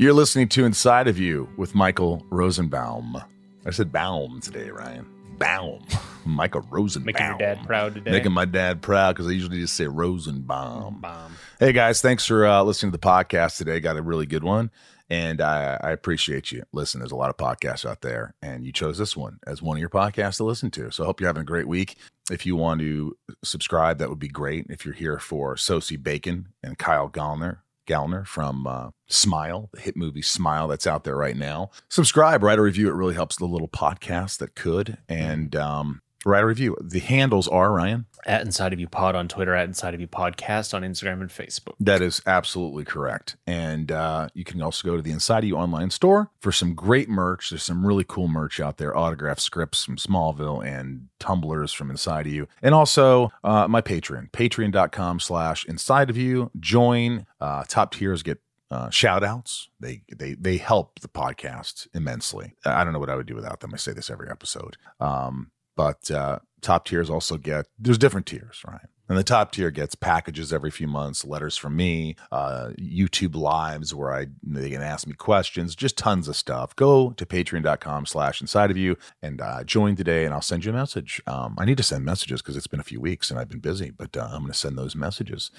You're listening to Inside of You with Michael Rosenbaum. I said Baum today, Ryan. Baum. Michael Rosenbaum. Making your dad proud today. Making my dad proud because I usually just say Rosenbaum. Bomb. Hey guys, thanks for uh, listening to the podcast today. Got a really good one, and I, I appreciate you. Listen, there's a lot of podcasts out there, and you chose this one as one of your podcasts to listen to. So I hope you're having a great week. If you want to subscribe, that would be great. If you're here for Sosie Bacon and Kyle Gallner, Gallner from uh, Smile, the hit movie Smile that's out there right now. Subscribe, write a review. It really helps the little podcast that could. And um, write a review. The handles are, Ryan. At Inside of You Pod on Twitter, at Inside of You Podcast on Instagram and Facebook. That is absolutely correct. And uh, you can also go to the Inside of You online store for some great merch. There's some really cool merch out there autograph scripts from Smallville and tumblers from Inside of You. And also uh, my Patreon, patreon.com slash inside of you. Join. Uh, top tiers get uh, shout outs. They, they, they help the podcast immensely. I don't know what I would do without them. I say this every episode. Um, but uh, top tiers also get there's different tiers, right? And the top tier gets packages every few months, letters from me, uh, YouTube lives where I they can ask me questions, just tons of stuff. Go to patreon.com slash inside of you and uh, join today and I'll send you a message. Um, I need to send messages because it's been a few weeks and I've been busy, but uh, I'm going to send those messages.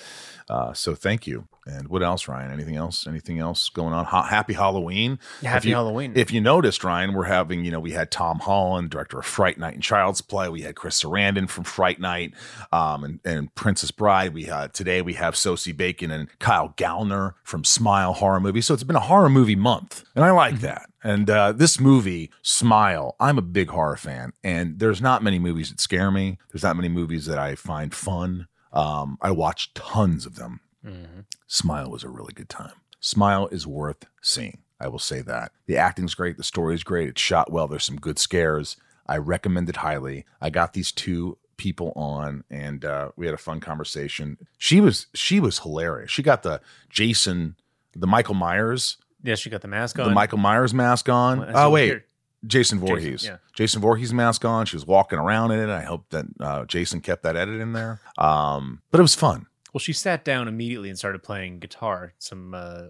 Uh, so thank you. And what else, Ryan? Anything else? Anything else going on? Ha- happy Halloween. Yeah, happy If you- Halloween. If you noticed, Ryan, we're having, you know, we had Tom Holland, director of Fright Night and Child's Play. We had Chris Sarandon from Fright Night um, and, and Princess Bride. We had today we have Sosie Bacon and Kyle Gallner from Smile Horror Movie. So it's been a horror movie month. And I like that. And uh, this movie, Smile, I'm a big horror fan. And there's not many movies that scare me. There's not many movies that I find fun. Um, I watch tons of them. Mhm. Smile was a really good time. Smile is worth seeing. I will say that. The acting's great, the story's great, it's shot well, there's some good scares. I recommend it highly. I got these two people on and uh, we had a fun conversation. She was she was hilarious. She got the Jason, the Michael Myers, Yeah, she got the mask on. the Michael Myers mask on. Well, Oh wait, here. Jason Jason, Voorhees. yeah. Jason Voorhees mask on. She was walking around in it. I hope that uh, Jason kept that edit in there. Um, but it was fun. Well, she sat down immediately and started playing guitar. Some uh,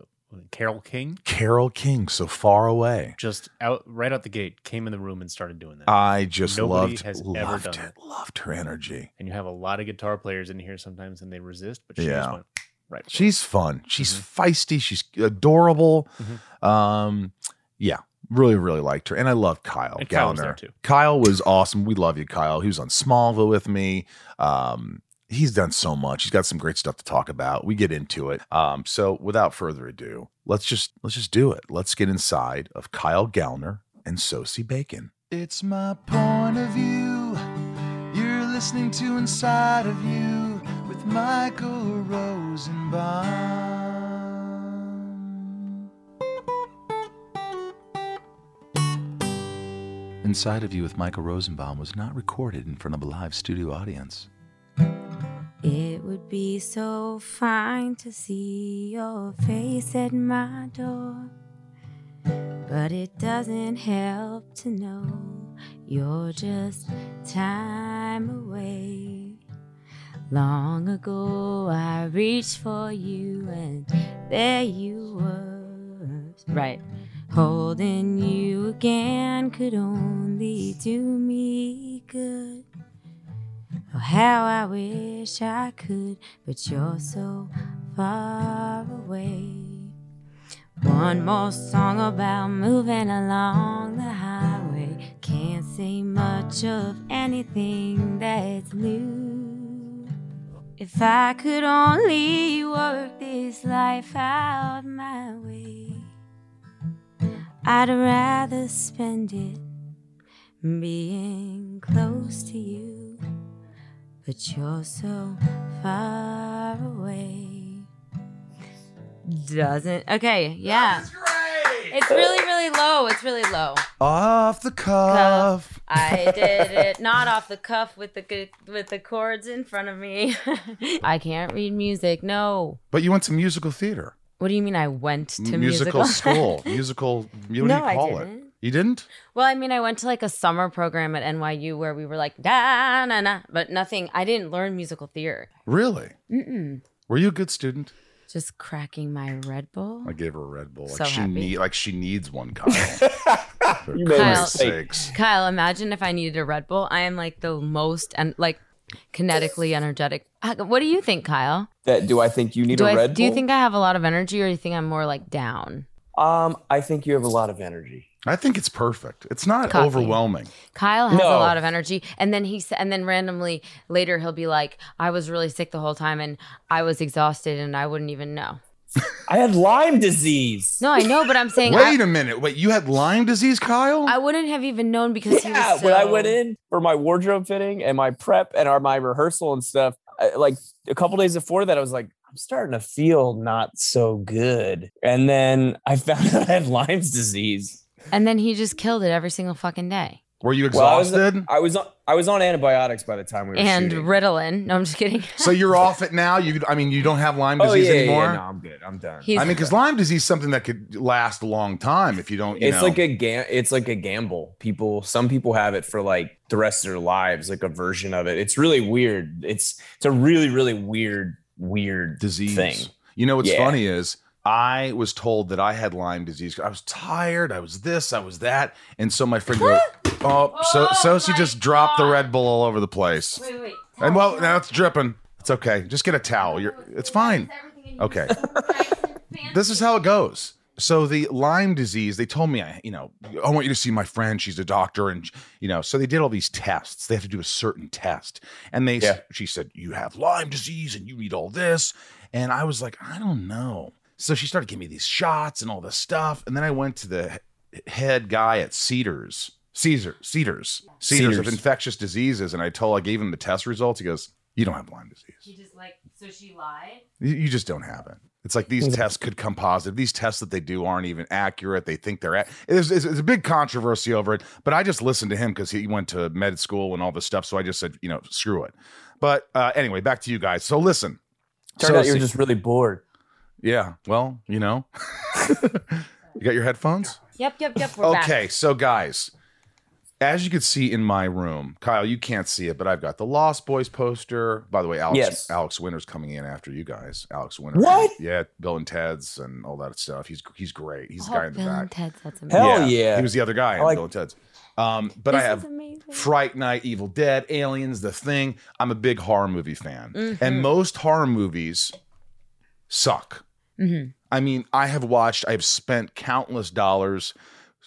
Carole King Carole King, so far away. just out right out the gate came in the room and started doing that. I just Nobody loved has ever loved done it. Loved her energy. and you have a lot of guitar players in here sometimes, and they resist, but she Yeah. just went right. for it. She's fun. She's Mm-hmm. feisty. She's adorable. Um, yeah, really, really liked her, and I love Kyle And Kyle was Gallner. there, too. Kyle was awesome. We love you, Kyle. He was on Smallville with me. Um, he's done so much. He's got some great stuff to talk about. We get into it. Um, so without further ado, let's just let's just do it. Let's get inside of Kyle Gallner and Sosie Bacon. It's my point of view. You're listening to Inside of You with Michael Rosenbaum. Inside of You with Michael Rosenbaum was not recorded in front of a live studio audience. It would be so fine to see your face at my door. But it doesn't help to know you're just time away. Long ago, I reached for you, and there you were. Right. Holding you again could only do me good. Oh, how I wish I could, but you're so far away. One more song about moving along the highway. Can't say much of anything that's new. If I could only work this life out my way, I'd rather spend it being close to you but you're so far away. doesn't. Okay, yeah. great. It's really, really low. It's really low. Off the cuff. I did it not off the cuff with the good with the chords in front of me. I can't read music. No. But you went to musical theater, What do you mean? I went to musical musical, school, musical. What do No, you I call it? Didn't. You didn't? Well, I mean, I went to like a summer program at NYU where we were like da na na, but nothing. I didn't learn musical theater. Really? Mm-mm. Were you a good student? Just cracking my Red Bull. I gave her a Red Bull. Like So she happy. need, like she needs one, Kyle. For You made a Christ's mistake. sakes. Kyle, imagine if I needed a Red Bull. I am like the most and like kinetically energetic. Uh, What do you think, Kyle? That do I think you need Do a I Red Bull? do you think I have a lot of energy, or do you think I'm more like down? Um, I think you have a lot of energy. I think it's perfect. It's not Coffee. overwhelming. Kyle has a lot of energy, and then he and then randomly later he'll be like, "I was really sick the whole time, and I was exhausted, and I wouldn't even know." I had Lyme disease. No, I know, but I'm saying Wait I, a minute. Wait, you had Lyme disease, Kyle? I wouldn't have even known because he Yeah, was. when I went in for my wardrobe fitting and my prep and our, my rehearsal and stuff, I, like a couple days before that, I was like, I'm starting to feel not so good. And then I found out I had Lyme's disease. And then he just killed it every single fucking day. Were you Well, I was- exhausted? I was on I was on antibiotics by the time we were And shooting. Ritalin. No, I'm just kidding. so you're off it now? You, I mean, you don't have Lyme oh disease yeah, yeah, anymore. yeah, no, I'm good. I'm done. He's I mean, because Lyme disease is something that could last a long time if you don't. You it's know. like a gam- it's like a gamble. People some people have it for like the rest of their lives, like a version of it. It's really weird. It's it's a really really weird weird disease. thing. You know what's Yeah. funny is I was told that I had Lyme disease. I was tired. I was this. I was that. And so my friend goes, "Oh, so so she my just dropped the Red Bull all over the place." Wait, wait. And well, now it's dripping. It's okay. Just get a towel. You're. It's fine. Okay. This is how it goes. So the Lyme disease, they told me, I, you know, I want you to see my friend. She's a doctor, and you know, so they did all these tests. They have to do a certain test, and they, Yeah. she said, you have Lyme disease, and you need all this, and I was like, I don't know. So she started giving me these shots and all this stuff, and then I went to the head guy at Cedars, Caesar, Cedars, Cedars of infectious diseases, and I told, I gave him the test results. He goes, you don't have Lyme disease. She just like so she lied. You you just don't have it. It's like these tests could come positive. These tests that they do aren't even accurate. They think they're. At, it's, it's, it's a big controversy over it. But I just listened to him because he went to med school and all this stuff. So I just said, you know, screw it. But uh, anyway, back to you guys. So listen. Turned So out you were see- just really bored. Yeah. Well, you know, you got your headphones. Yep, yep, yep. We're back. Okay, so guys, as you can see in my room, Kyle, you can't see it, but I've got the Lost Boys poster. By the way, Alex Yes. Alex Winter's coming in after you guys. Alex Winter. What? Yeah, Bill and Ted's and all that stuff. He's he's great. He's the Oh, guy in the Bill and. Ted's, that's amazing. Hell yeah. He was the other guy in like- Bill and Ted's. Um, but I have. Fright Night, Evil Dead, Aliens, The Thing. I'm a big horror movie fan, Mm-hmm. and most horror movies suck. Mhm. I mean, I have watched, I've spent countless dollars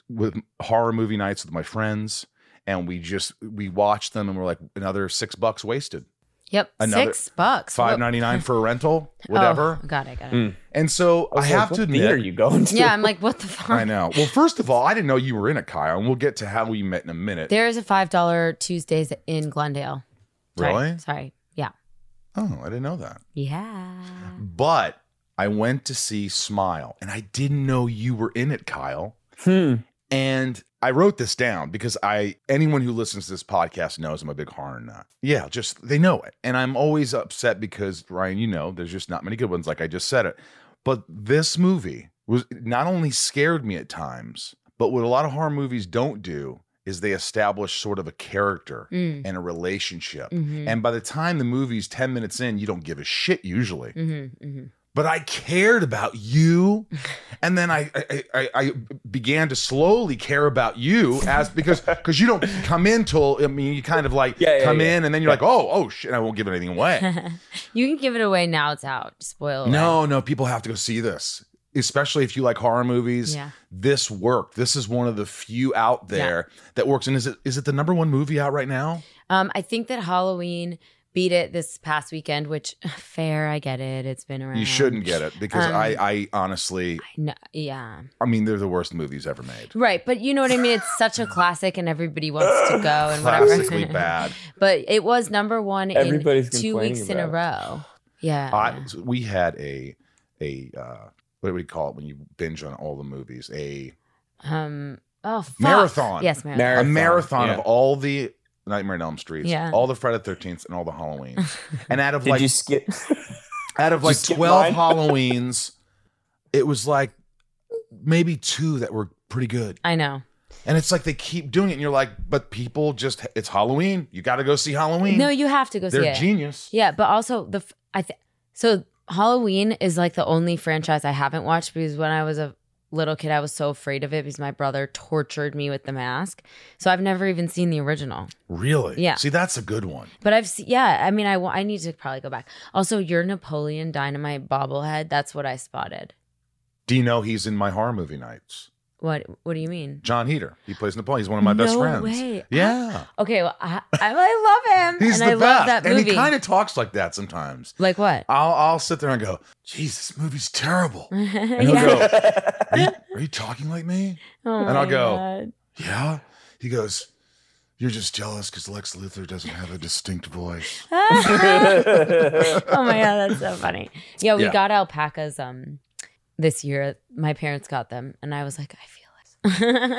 with horror movie nights with my friends, and we just we watched them, and we're like another six bucks wasted, Yep, Another- six bucks. five What- ninety nine for a rental, whatever. Oh, got it, got it. Mm. And so I, was like, have what to theater admit, you going to? Yeah, I'm like, what the fuck? I know. Well, first of all, I didn't know you were in it, Kyle, and we'll get to how we met in a minute. There is a five dollar Tuesdays in Glendale. Sorry, Really? Sorry. Yeah. Oh, I didn't know that. Yeah. But I went to see Smile, and I didn't know you were in it, Kyle. Hmm. And I wrote this down because I anyone who listens to this podcast knows I'm a big horror nut. Yeah, just they know it. And I'm always upset because Ryan, you know, there's just not many good ones like I just said it. But this movie was not only scared me at times, but what a lot of horror movies don't do is they establish sort of a character Mm. and a relationship. Mhm. And by the time the movie's 10 minutes in, you don't give a shit usually Mm-hmm, mm-hmm. But I cared about you, and then I, I I I began to slowly care about you as because because you don't come in till I mean you kind of like Yeah, yeah, come yeah. in and then you're like oh oh shit I won't give anything away. you can give it away now. It's out. Spoil. no no people have to go see this. Especially if you like horror movies, Yeah. this worked. This is one of the few out there that works. And is it is it the number one movie out right now? Um, I think that Halloween beat it this past weekend, which fair. I get it. It's been around. You shouldn't get it because Um, I I honestly No, yeah. I mean they're the worst movies ever made. Right, but you know what I mean. It's such a classic, and everybody wants to go and whatever. Classically bad. But it was number one Everybody's in two weeks in a row. Yeah. I, we had a a uh, what do we call it when you binge on all the movies? A Um. Oh, fuck. Marathon. Yes, marathon. a marathon yeah. of all the Nightmare on Elm Street, Yeah. all the Friday the Thirteenth, and all the Halloweens. and out of Did like you skip? out of like skip 12 mine? Halloweens, it was like maybe two that were pretty good. I know. And it's like they keep doing it, and you're like, but people just, it's Halloween. You got to go see Halloween. No, you have to go see They're it. genius. Yeah, but also the I th- so Halloween is like the only franchise I haven't watched because when I was a little kid I was so afraid of it because my brother tortured me with the mask. So I've never even seen the original. Really? Yeah. See, that's a good one. But I've se- yeah, I mean I I need to probably go back. Also, your Napoleon Dynamite bobblehead, that's what I spotted. Do you know he's in my horror movie nights? What what do you mean? Jon Heder. He plays Napoleon. He's one of my best No friends. way. Yeah. Okay, well, I, I, love him. He's and the I best. love that and movie. he kind of talks like that sometimes. like what? I'll I'll sit there and go, "Geez, this movie's terrible." And he'll go, are you, "Are you talking like me?" Oh and I'll go, God. Yeah. He goes, "You're just jealous because Lex Luthor doesn't have a distinct voice." oh my god, that's so funny. Yeah, we Yeah. got alpacas um this year. My parents got them, and I was like, I feel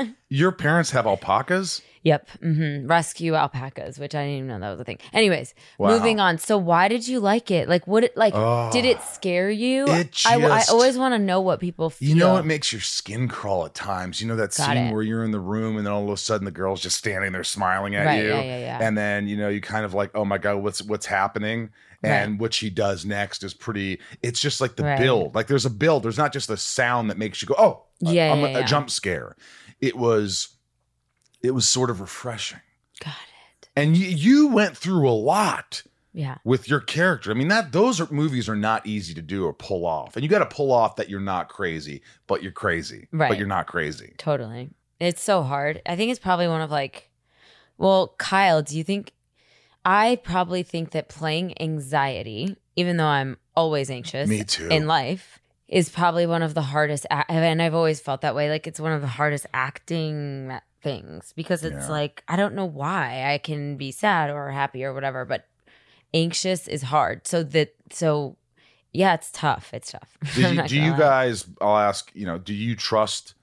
it. Your parents have alpacas? Yep, hmm rescue alpacas, which I didn't even know that was a thing. Anyways, Wow. moving on. So, why did you like it? Like, what? It, like, Oh. did it scare you? It I, I always want to know what people feel. You know what makes your skin crawl at times? You know that Got scene it. where you're in the room and then all of a sudden the girl's just standing there smiling at Right, you. yeah, yeah, yeah. And then, you know, you kind of like, oh my God, what's what's happening? And what she does next is pretty it's just like the Right. build. Like there's a build. There's not just a sound that makes you go, oh, a- Yeah, I'm yeah, a, yeah. a jump scare. It was it was sort of refreshing. Got it. And you, you went through a lot Yeah. with your character. I mean, that those are movies are not easy to do or pull off. And you got to pull off that you're not crazy, but you're crazy, Right. but you're not crazy. Totally. It's so hard. I think it's probably one of like, well, Kyle, do you think? I probably think that playing anxiety, even though I'm always anxious Me too. in life, is probably one of the hardest. And I've always felt that way. Like it's one of the hardest acting things because it's Yeah. like, I don't know why I can be sad or happy or whatever, but anxious is hard. So that, so yeah, it's tough. It's tough. Do you, do you guys? I'll ask. You know, do you trust?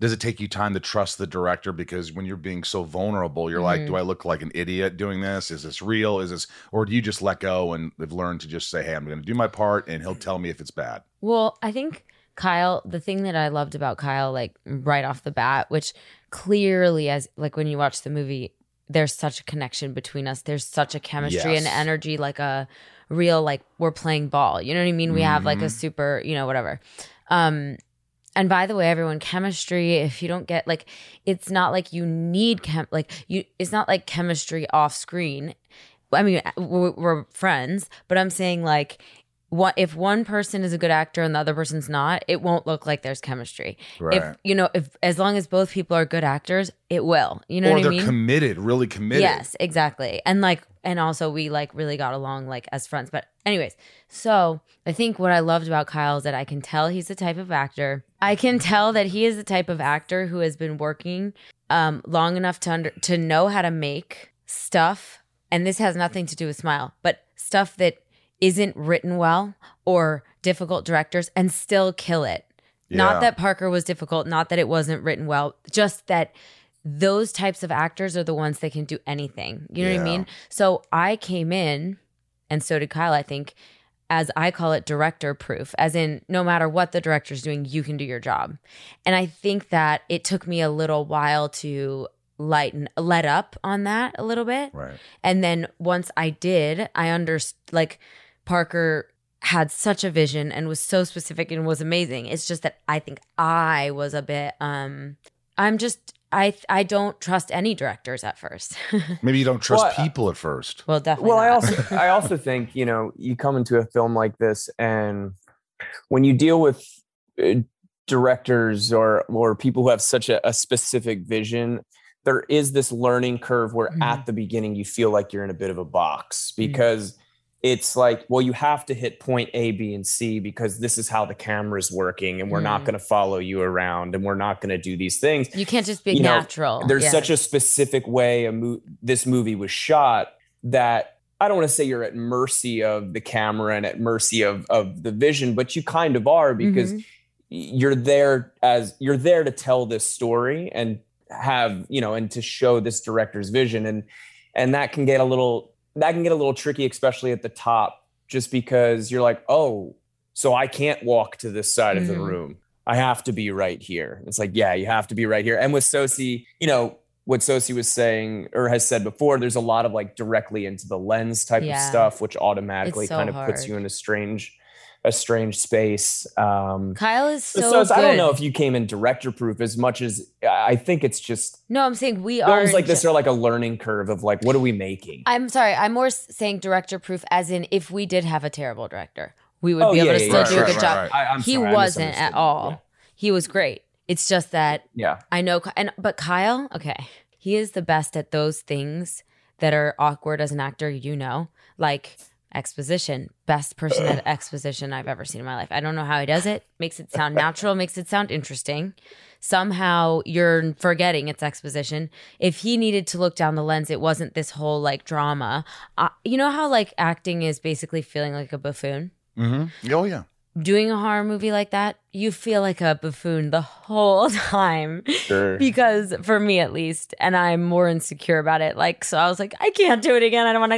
Does it take you time to trust the director? Because when you're being so vulnerable, you're like, Mm-hmm. do I look like an idiot doing this? Is this real? Is this, or do you just let go and they've learned to just say, hey, I'm going to do my part, and he'll tell me if it's bad. Well, I think Kyle, the thing that I loved about Kyle, like right off the bat, which clearly, as like when you watch the movie, there's such a connection between us. There's such a chemistry and energy, like a real, like we're playing ball. You know what I mean? We have like a Mhm. super, you know, whatever. Um, and by the way, everyone, chemistry, if you don't get like, it's not like you need chem, like you, it's not like chemistry off screen. I mean, we're, we're friends, but I'm saying like, what if one person is a good actor and the other person's not, it won't look like there's chemistry. Right. If you know, if as long as both people are good actors, it will. You know or what I they're mean? committed, really committed. Yes, exactly. And like and also we like really got along like as friends. But anyways, so I think what I loved about Kyle is that I can tell he's the type of actor. I can tell that he is the type of actor who has been working um long enough to under to know how to make stuff and this has nothing to do with smile, but stuff that isn't written well or difficult directors and still kill it. Yeah. Not that Parker was difficult, not that it wasn't written well, just that those types of actors are the ones that can do anything. You know what I mean? So I came in, and so did Kyle, I think, as I call it, director proof, as in no matter what the director's doing, you can do your job. And I think that it took me a little while to lighten, let up on that a little bit. Right. And then once I did, I understood like Parker had such a vision and was so specific and was amazing. It's just that I think I was a bit um I'm just I I don't trust any directors at first. Maybe you don't trust Well, people at first. well, definitely. well i also i also think you know you come into a film like this and when you deal with uh, directors or or people who have such a, a specific vision there is this learning curve where Mhm. at the beginning you feel like you're in a bit of a box Mhm. because it's like well you have to hit point a b and c because this is how the camera's working and we're not Mhm. going to follow you around and we're not going to do these things you can't just be you know, natural. there's Yeah. such a specific way a mo- this movie was shot that I don't want to say you're at mercy of the camera and at mercy of of the vision, but you kind of are because Mhm. you're there as you're there to tell this story and have you know and to show this director's vision and and that can get a little that can get a little tricky especially at the top just because you're like oh so i can't walk to this side of the Mhm. room i have to be right here it's like yeah you have to be right here and with sosie you know what sosie was saying or has said before there's a lot of like directly into the lens type Yeah. of stuff which automatically so kind of puts you in a strange a strange space um Kyle is so. so, so I don't know if you came in director proof as much as I think it's just No, I'm saying we are. like in this ge- are like a learning curve of like what are we making? I'm sorry. I'm more saying director proof, as in if we did have a terrible director, we would Oh, be able to yeah, still yeah, do a good right, job. right. I, I'm He sorry, wasn't at misunderstood. all. He was great. It's just that Yeah. I know, and but Kyle, okay, he is the best at those things that are awkward as an actor. You know, like exposition. Best person at exposition I've ever seen in my life. I don't know how he does it. Makes it sound natural. Makes it sound interesting. Somehow you're forgetting it's exposition. If he needed to look down the lens, it wasn't this whole like drama. Uh, you know how like acting is basically feeling like a buffoon Mm-hmm. Oh yeah. Doing a horror movie like that, you feel like a buffoon the whole time. Sure. Because for me at least, and I'm more insecure about it. Like, so I was like, I can't do it again. I don't want to.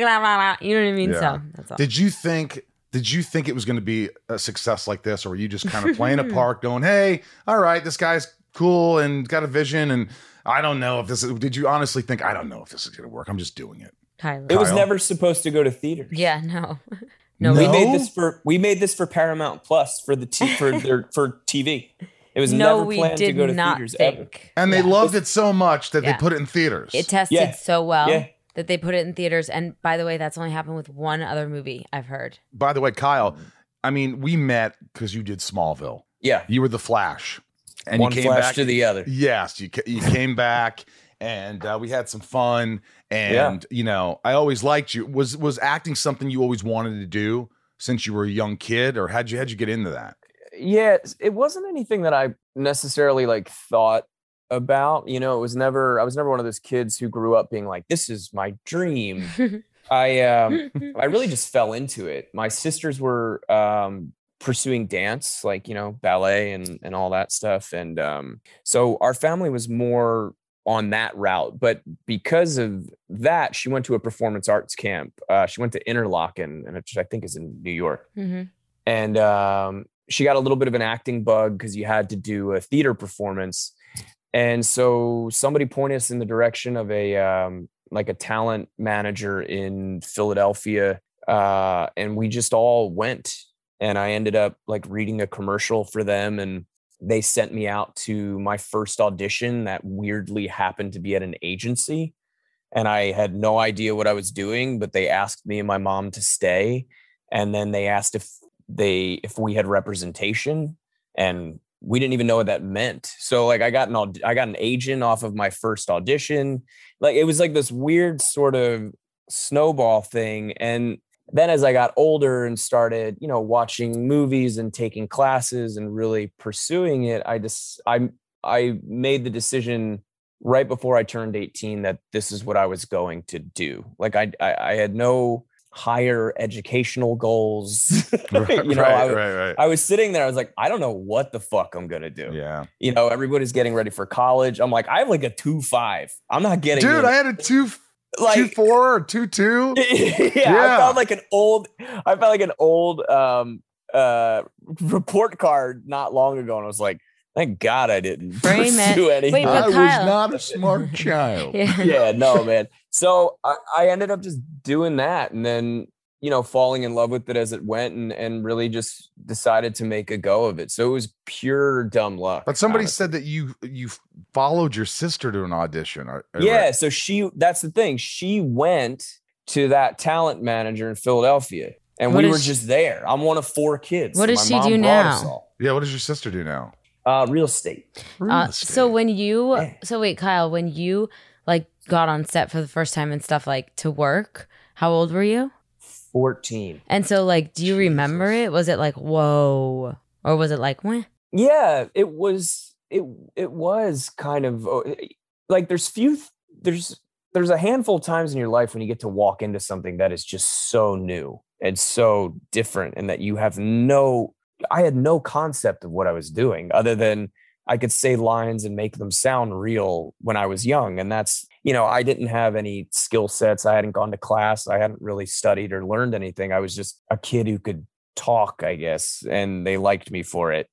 You know what I mean? Yeah. So that's all. Did you think? Did you think it was going to be a success like this, or were you just kind of playing a part, going, "Hey, all right, this guy's cool and got a vision, and I don't know if this is." Did you honestly think, "I don't know if this is going to work. I'm just doing it." Tyler. It was never supposed to go to theaters. yeah, no. no, We made this for we made this for Paramount Plus for the t- for their for TV. It was no, never we planned did to go to not theaters ever. think. And they Yeah. loved it so much that Yeah. they put it in theaters. It tested Yeah. so well Yeah. that they put it in theaters. And by the way, that's only happened with one other movie I've heard. By the way, Kyle, I mean, we met because you did Smallville. Yeah. You were the Flash, and One you came flash back to the other. Yes, you ca- you came back and uh, we had some fun. And you know, I always liked you. Was was acting something you always wanted to do since you were a young kid, or how'd you how'd you get into that? yeah it wasn't anything that i necessarily like thought about you know it was never i was never one of those kids who grew up being like this is my dream i um i really just fell into it my sisters were um pursuing dance like you know ballet and and all that stuff and um so our family was more on that route but because of that she went to a performance arts camp. Uh she went to interlochen and which i think is in new york. Mhm. and um, she got a little bit of an acting bug because you had to do a theater performance. And so somebody pointed us in the direction of a um, like a talent manager in philadelphia uh, and we just all went. And i ended up like reading a commercial for them and they sent me out to my first audition that weirdly happened to be at an agency and i had no idea what i was doing but they asked me and my mom to stay and then they asked if they if we had representation and we didn't even know what that meant. So like i got an i got an agent off of my first audition. Like it was like this weird sort of snowball thing and then as i got older and started you know watching movies and taking classes and really pursuing it i just i i made the decision right before i turned 18 that this is what i was going to do. Like i i, I had no higher educational goals. You know I, right, right, right. I was sitting there i was like i don't know what the fuck i'm gonna do. Yeah, you know everybody's getting ready for college. I'm like i have like a 2-5 i'm not getting dude, in. I had a two like two four or two two. yeah, Yeah. I found like an old I found like an old um uh report card not long ago and I was like, thank God I didn't Frame it. pursue anything. Wait, but I was not a smart child. Yeah. yeah, no, man. So I, I ended up just doing that and then you know falling in love with it as it went and and really just decided to make a go of it. So it was pure dumb luck. But somebody honestly. said that you you followed your sister to an audition. or- or- Yeah, so she that's the thing. She went to that talent manager in Philadelphia and What we were she- just there. I'm one of four kids. What does my she mom do now? yeah. What does your sister do now? Uh, real estate. Uh, so when you, Yeah. so wait, Kyle, when you like got on set for the first time and stuff like to work, how old were you? 14. And so like, do you remember it? Was it like whoa, or was it like weh? Yeah, it was it it was kind of uh, like there's few there's there's a handful of times in your life when you get to walk into something that is just so new and so different and that you have no I had no concept of what I was doing other than I could say lines and make them sound real when I was young. And that's, you know, I didn't have any skill sets. I hadn't gone to class. I hadn't really studied or learned anything. I was just a kid who could talk, I guess, and they liked me for it.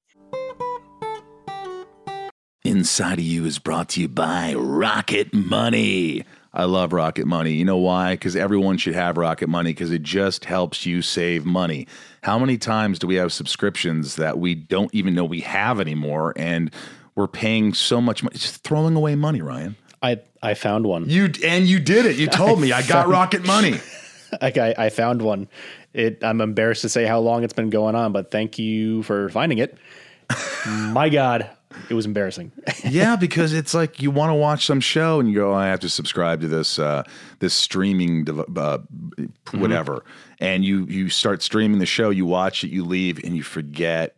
Inside of You is brought to you by Rocket Money. I love Rocket Money. You know why? Because everyone should have Rocket Money because it just helps you save money. How many times do we have subscriptions that we don't even know we have anymore and we're paying so much money, just throwing away money, Ryan? I I found one. You and you did it. You told me I got Rocket Money. Like I, I found one. It. I'm embarrassed to say how long it's been going on, but thank you for finding it. My God, it was embarrassing. yeah, because it's like you want to watch some show and you go, oh, I have to subscribe to this uh, this streaming dev- uh, whatever, and you you start streaming the show, you watch it, you leave, and you forget.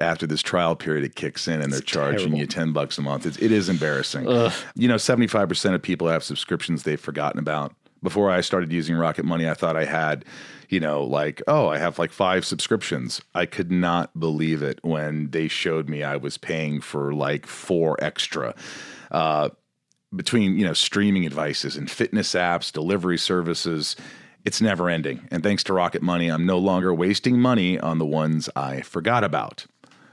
After this trial period, it kicks in and they're charging terrible. you ten bucks a month. It's, it is embarrassing. You know, seventy five percent of people have subscriptions they've forgotten about. Before I started using Rocket Money, I thought I had, you know, like oh, I have like five subscriptions. I could not believe it when they showed me I was paying for like four extra. Uh, between you know streaming devices and fitness apps, delivery services, it's never ending. And thanks to Rocket Money, I'm no longer wasting money on the ones I forgot about.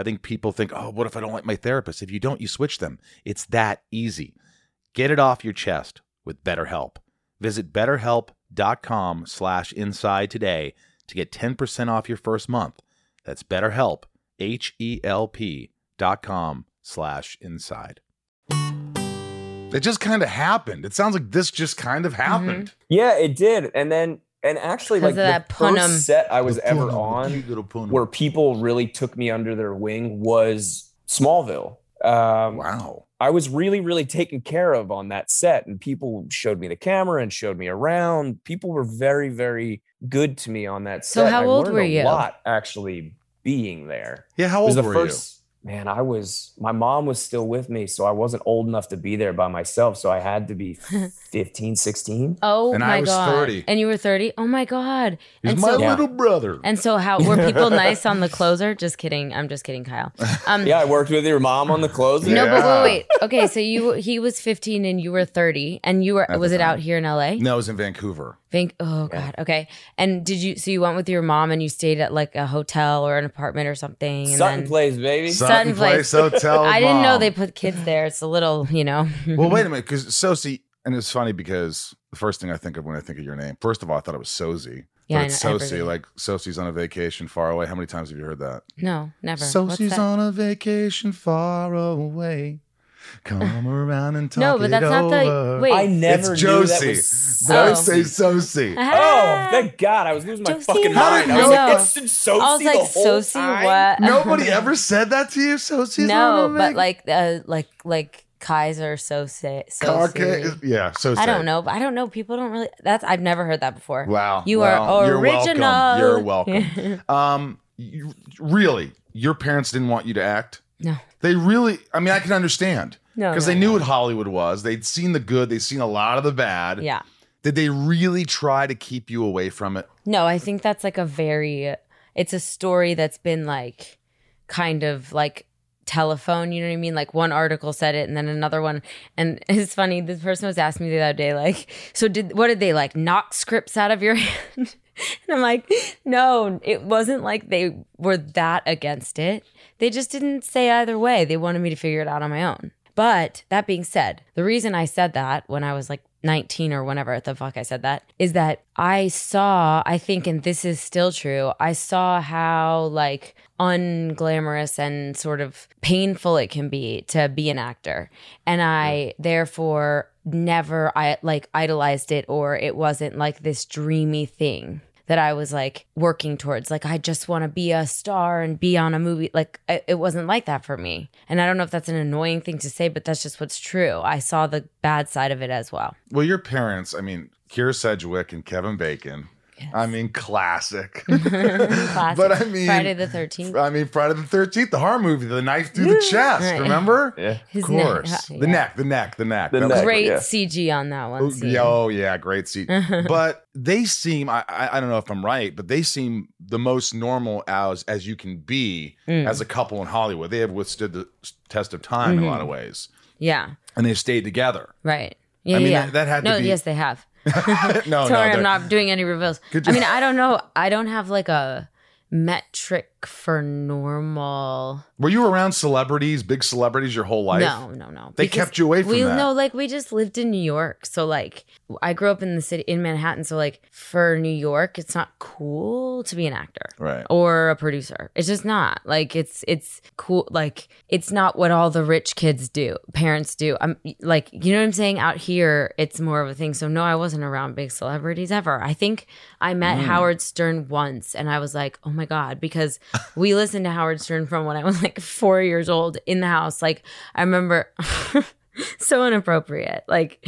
I think people think, oh, what if I don't like my therapist? If you don't, you switch them. It's that easy. Get it off your chest with BetterHelp. Visit betterhelp.com slash inside today to get 10% off your first month. That's betterhelp, H-E-L-P dot com slash inside. It just kind of happened. It sounds like this just kind of mm-hmm. happened. Yeah, it did. And then, and actually, like the that Punim. first set I was The ever on, little where people really took me under their wing, was Smallville. Um, wow. I was really, really taken care of on that set, and people showed me the camera and showed me around. People were very, very good to me on that So set. how I old learned were a you? lot actually being there. Yeah, how It was old the were first. Man, I was. My mom was still with me, so I wasn't old enough to be there by myself. So I had to be 15, 16. Oh And I was god! 30. And you were thirty. Oh my god! He's and my so Yeah. little brother. and so how were people nice on the closer? Just kidding. I'm just kidding, Kyle. Um, Yeah, I worked with your mom on the clothes. No, but wait, wait. Okay, so you he was 15 and you were 30, and you were At was the it out here in LA? no, it was in Vancouver. Think, oh god, okay. And did you? So you went with your mom and you stayed at like a hotel or an apartment or something? And Sutton then, Place, baby. Sutton Place. Hotel. I didn't know they put kids there. It's a little, you know. Well, wait a minute, because Sosie, and it's funny because the first thing I think of when I think of your name, first of all, I thought it was Sozi. Yeah, but I it's know, Sosie, like Sosie's on a vacation far away. How many times have you heard that? No, never. What's Sosie's on a vacation far away. Come around and talk to me. No, but it that's not the- wait. I never it's knew that Josie. was But I Oh. say Sosie. Oh, thank God! I was losing my Josie fucking and mind. I was I like, know. it's in Sosie I was like, whole Sosie, time? what? Nobody ever said that to you, Sosie's no, but like, uh, like, like Kaiser, so say, so Okay, yeah, Sosie. I don't know. but I don't know. People don't really. That's I've never heard that before. Wow. You Well, are you're original. welcome. You're welcome. um, you, really, your parents didn't want you to act. No. They really. I mean, I can understand No, because no, they knew no. what Hollywood was. They'd seen the good. They'd seen a lot of the bad. Yeah. Did they really try to keep you away from it? No, I think that's like a very. It's a story that's been like, kind of like telephone. You know what I mean? Like one article said it, and then another one. And it's funny. This person was asking me the other day, like, so did what did they like knock scripts out of your hand? And I'm like, no, it wasn't like they were that against it. They just didn't say either way. They wanted me to figure it out on my own. But that being said, the reason I said that when I was like 19 or whenever the fuck I said that is that I saw, I think, and this is still true, I saw how like unglamorous and sort of painful it can be to be an actor. And I therefore never I like idolized it or it wasn't like this dreamy thing that I was like working towards. Like, I just want to be a star and be on a movie. Like, it it wasn't like that for me. And I don't know if that's an annoying thing to say, but that's just what's true. I saw the bad side of it as well. Well, your parents. I mean, Kyra Sedgwick and Kevin Bacon. I mean, classic. Classic. But I mean, Friday the 13th. I mean, Friday the Thirteenth, the horror movie, the knife through the chest. Right. Remember? Yeah. His Of neck, course, yeah. the neck, the neck, the neck. The neck. Great yeah. CG on that one. Oh, scene. yeah, oh yeah, great seat. but they seem I, I I don't know if I'm right, but they seem the most normal as as you can be Mm. as a couple in Hollywood. They have withstood the test of time in a Mm-hmm. lot of ways, Yeah. and they've stayed together. Right. Yeah. I mean, yeah. that- that had to no, be- yes, they have. no, Sorry, no, I'm not doing any reveals. I mean, I don't know. I don't have like a metric for normal. Were you around celebrities, big celebrities, your whole life? No, no, no. They Because kept you away from we, that. No, like we just lived in New York. So like I grew up in the city in Manhattan. So like for New York, it's not cool to be an actor. Right. Or a producer. It's just not. Like it's it's cool like it's not what all the rich kids do, parents do. I'm like, you know what I'm saying? Out here, it's more of a thing. So no, I wasn't around big celebrities ever. I think I met Mm. Howard Stern once and I was like, oh my God, because we listened to Howard Stern from when I was like four years old in the house. Like I remember so inappropriate. Like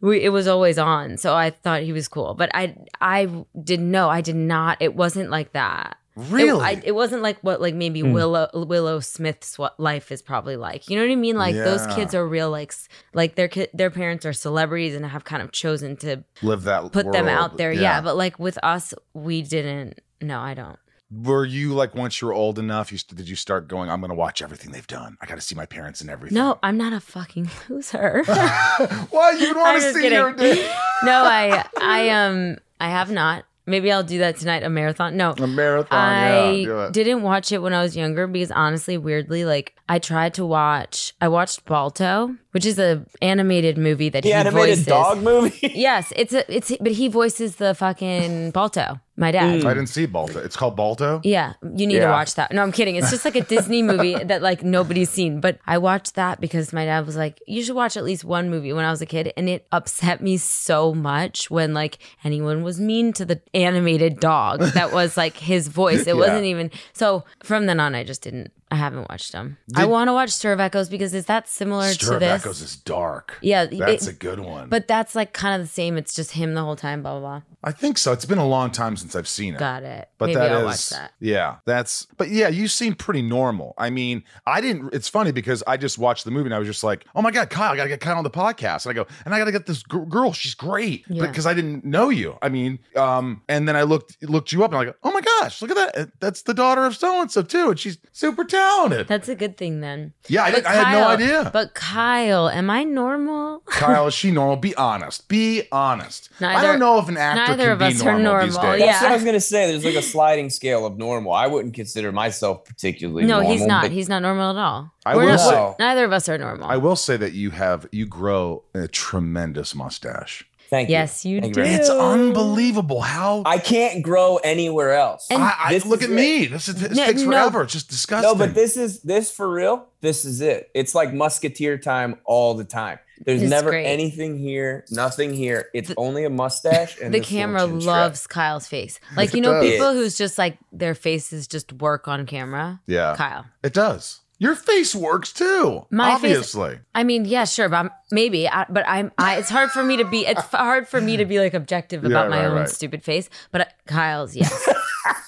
we it was always on. So I thought he was cool. But I I didn't know. I did not it wasn't like that. It- Really? I, it wasn't like what like maybe hmm. Willow Willow Smith's what life is probably like. You know what I mean? Like those kids are real like like their ki- their parents are celebrities and have kind of chosen to Live that. put them out there. Yeah. but like with us, we didn't. No, I don't. Were you like once you were old enough? You st- did you start going? I'm going to watch everything they've done. I got to see my parents and everything. No, I'm not a fucking loser. Why you want to see kidding. your no, I I um I have not. Maybe I'll do that tonight. A marathon. No, A marathon. I yeah, didn't watch it when I was younger because honestly, weirdly, like I tried to watch. I watched Balto, which is a animated movie that The he animated voices. dog movie. Yes, it's a it's but he voices the fucking Balto. My dad. I didn't see Balto. It's called Balto. Yeah, you need to watch that. No, I'm kidding. It's just like a Disney movie that like nobody's seen. But I watched that because my dad was like, "You should watch at least one movie." When I was a kid, and it upset me so much when like anyone was mean to the animated dog that was like his voice. It wasn't even. So from then on, I just didn't. I haven't watched them. I want to watch Stir of Echoes because is that similar Stir to of this? Echoes is dark. Yeah, That's it- a good one. But that's like kind of the same. It's just him the whole time. Blah blah blah. I think so. It's been a long time since I've seen it. Got it. But Maybe that I'll is- watch that. yeah, that's. But yeah, you seem pretty normal. I mean, I didn't. It's funny because I just watched the movie and I was just like, oh my god, Kyle, I gotta get Kyle on the podcast. And I go, and I gotta get this gr- girl. She's great. Yeah. Because I didn't know you. I mean, um, and then I looked looked you up and I'm like, oh my gosh, look at that. That's the daughter of so and so too, and she's super talented. That's a good thing then. yeah, I, didn't- I had no idea. But Kyle, am I normal? Kyle, is she normal? Be honest. Be honest. I don't know if an actor neither can of be us are normal, these normal, days. yeah. That's what I was gonna say. There's like a sliding scale of normal. I wouldn't consider myself particularly. no, normal, he's not. He's not normal at all. I We're will not- say- neither of us are normal. I will say that you have you grow a tremendous mustache. Thank you. yes, you, Thank do. you It's unbelievable how I can't grow anywhere else. And- I, I, look at it. me. This is this No, takes no. forever. It's just disgusting. No, but this is this for real. This is it. It's like musketeer time all the time. There's It's never great. anything here, nothing here. It's only a mustache and the camera chin strap. loves Kyle's face. Like Yes, you know, does. people who's just like their faces just work on camera. yeah, Kyle. it does. Your face works too. My face- obviously. I mean, yeah, sure, but I'm, maybe, I, but I'm. I, it's hard for me to be. It's hard for me to be like objective about Yeah, my own right. stupid face. But uh, Kyle's, yes.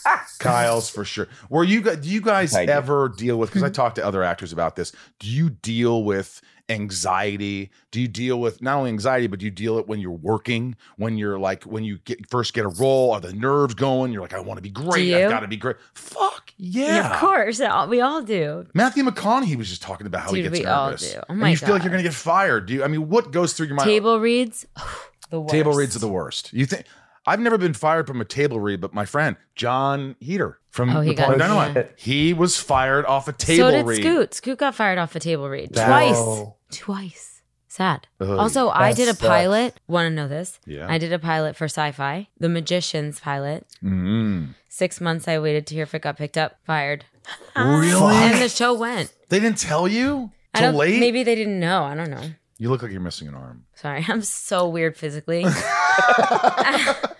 Kyle's for sure. Were you guys? Do you guys Thank you. ever deal with? Because I talked to other actors about this. Do you deal with anxiety? Do you deal with not only anxiety, but do you deal it when you're working? When you're like when you get first get a role, are the nerves going? You're like, I want to be great. I've got to be great. Fuck yeah. of course, we all do. Matthew McConaughey was just talking about how he Dude, gets we all nervous. do. Oh and my you feel like you're gonna get fired. Do you? I mean, what goes through your mind? Table reads, the worst. Table reads are the worst. You think? I've never been fired from a table read, but my friend Jon Heder from Oh, he Napoleon got- Dynamite, yeah. he was fired off a table So did read. Scoot. Scoot got fired off a table read That- twice. Oh. Twice. Sad. Ugh. also, I did a sucks. pilot. Want to know this? Yeah. I did a pilot for Sci-Fi, The Magicians pilot. Mm. Six months I waited to hear if it got picked up. Fired. Really? And the show went. They didn't tell you I don't. late. Maybe they didn't know. I don't know. You look like you're missing an arm. Sorry, I'm so weird physically.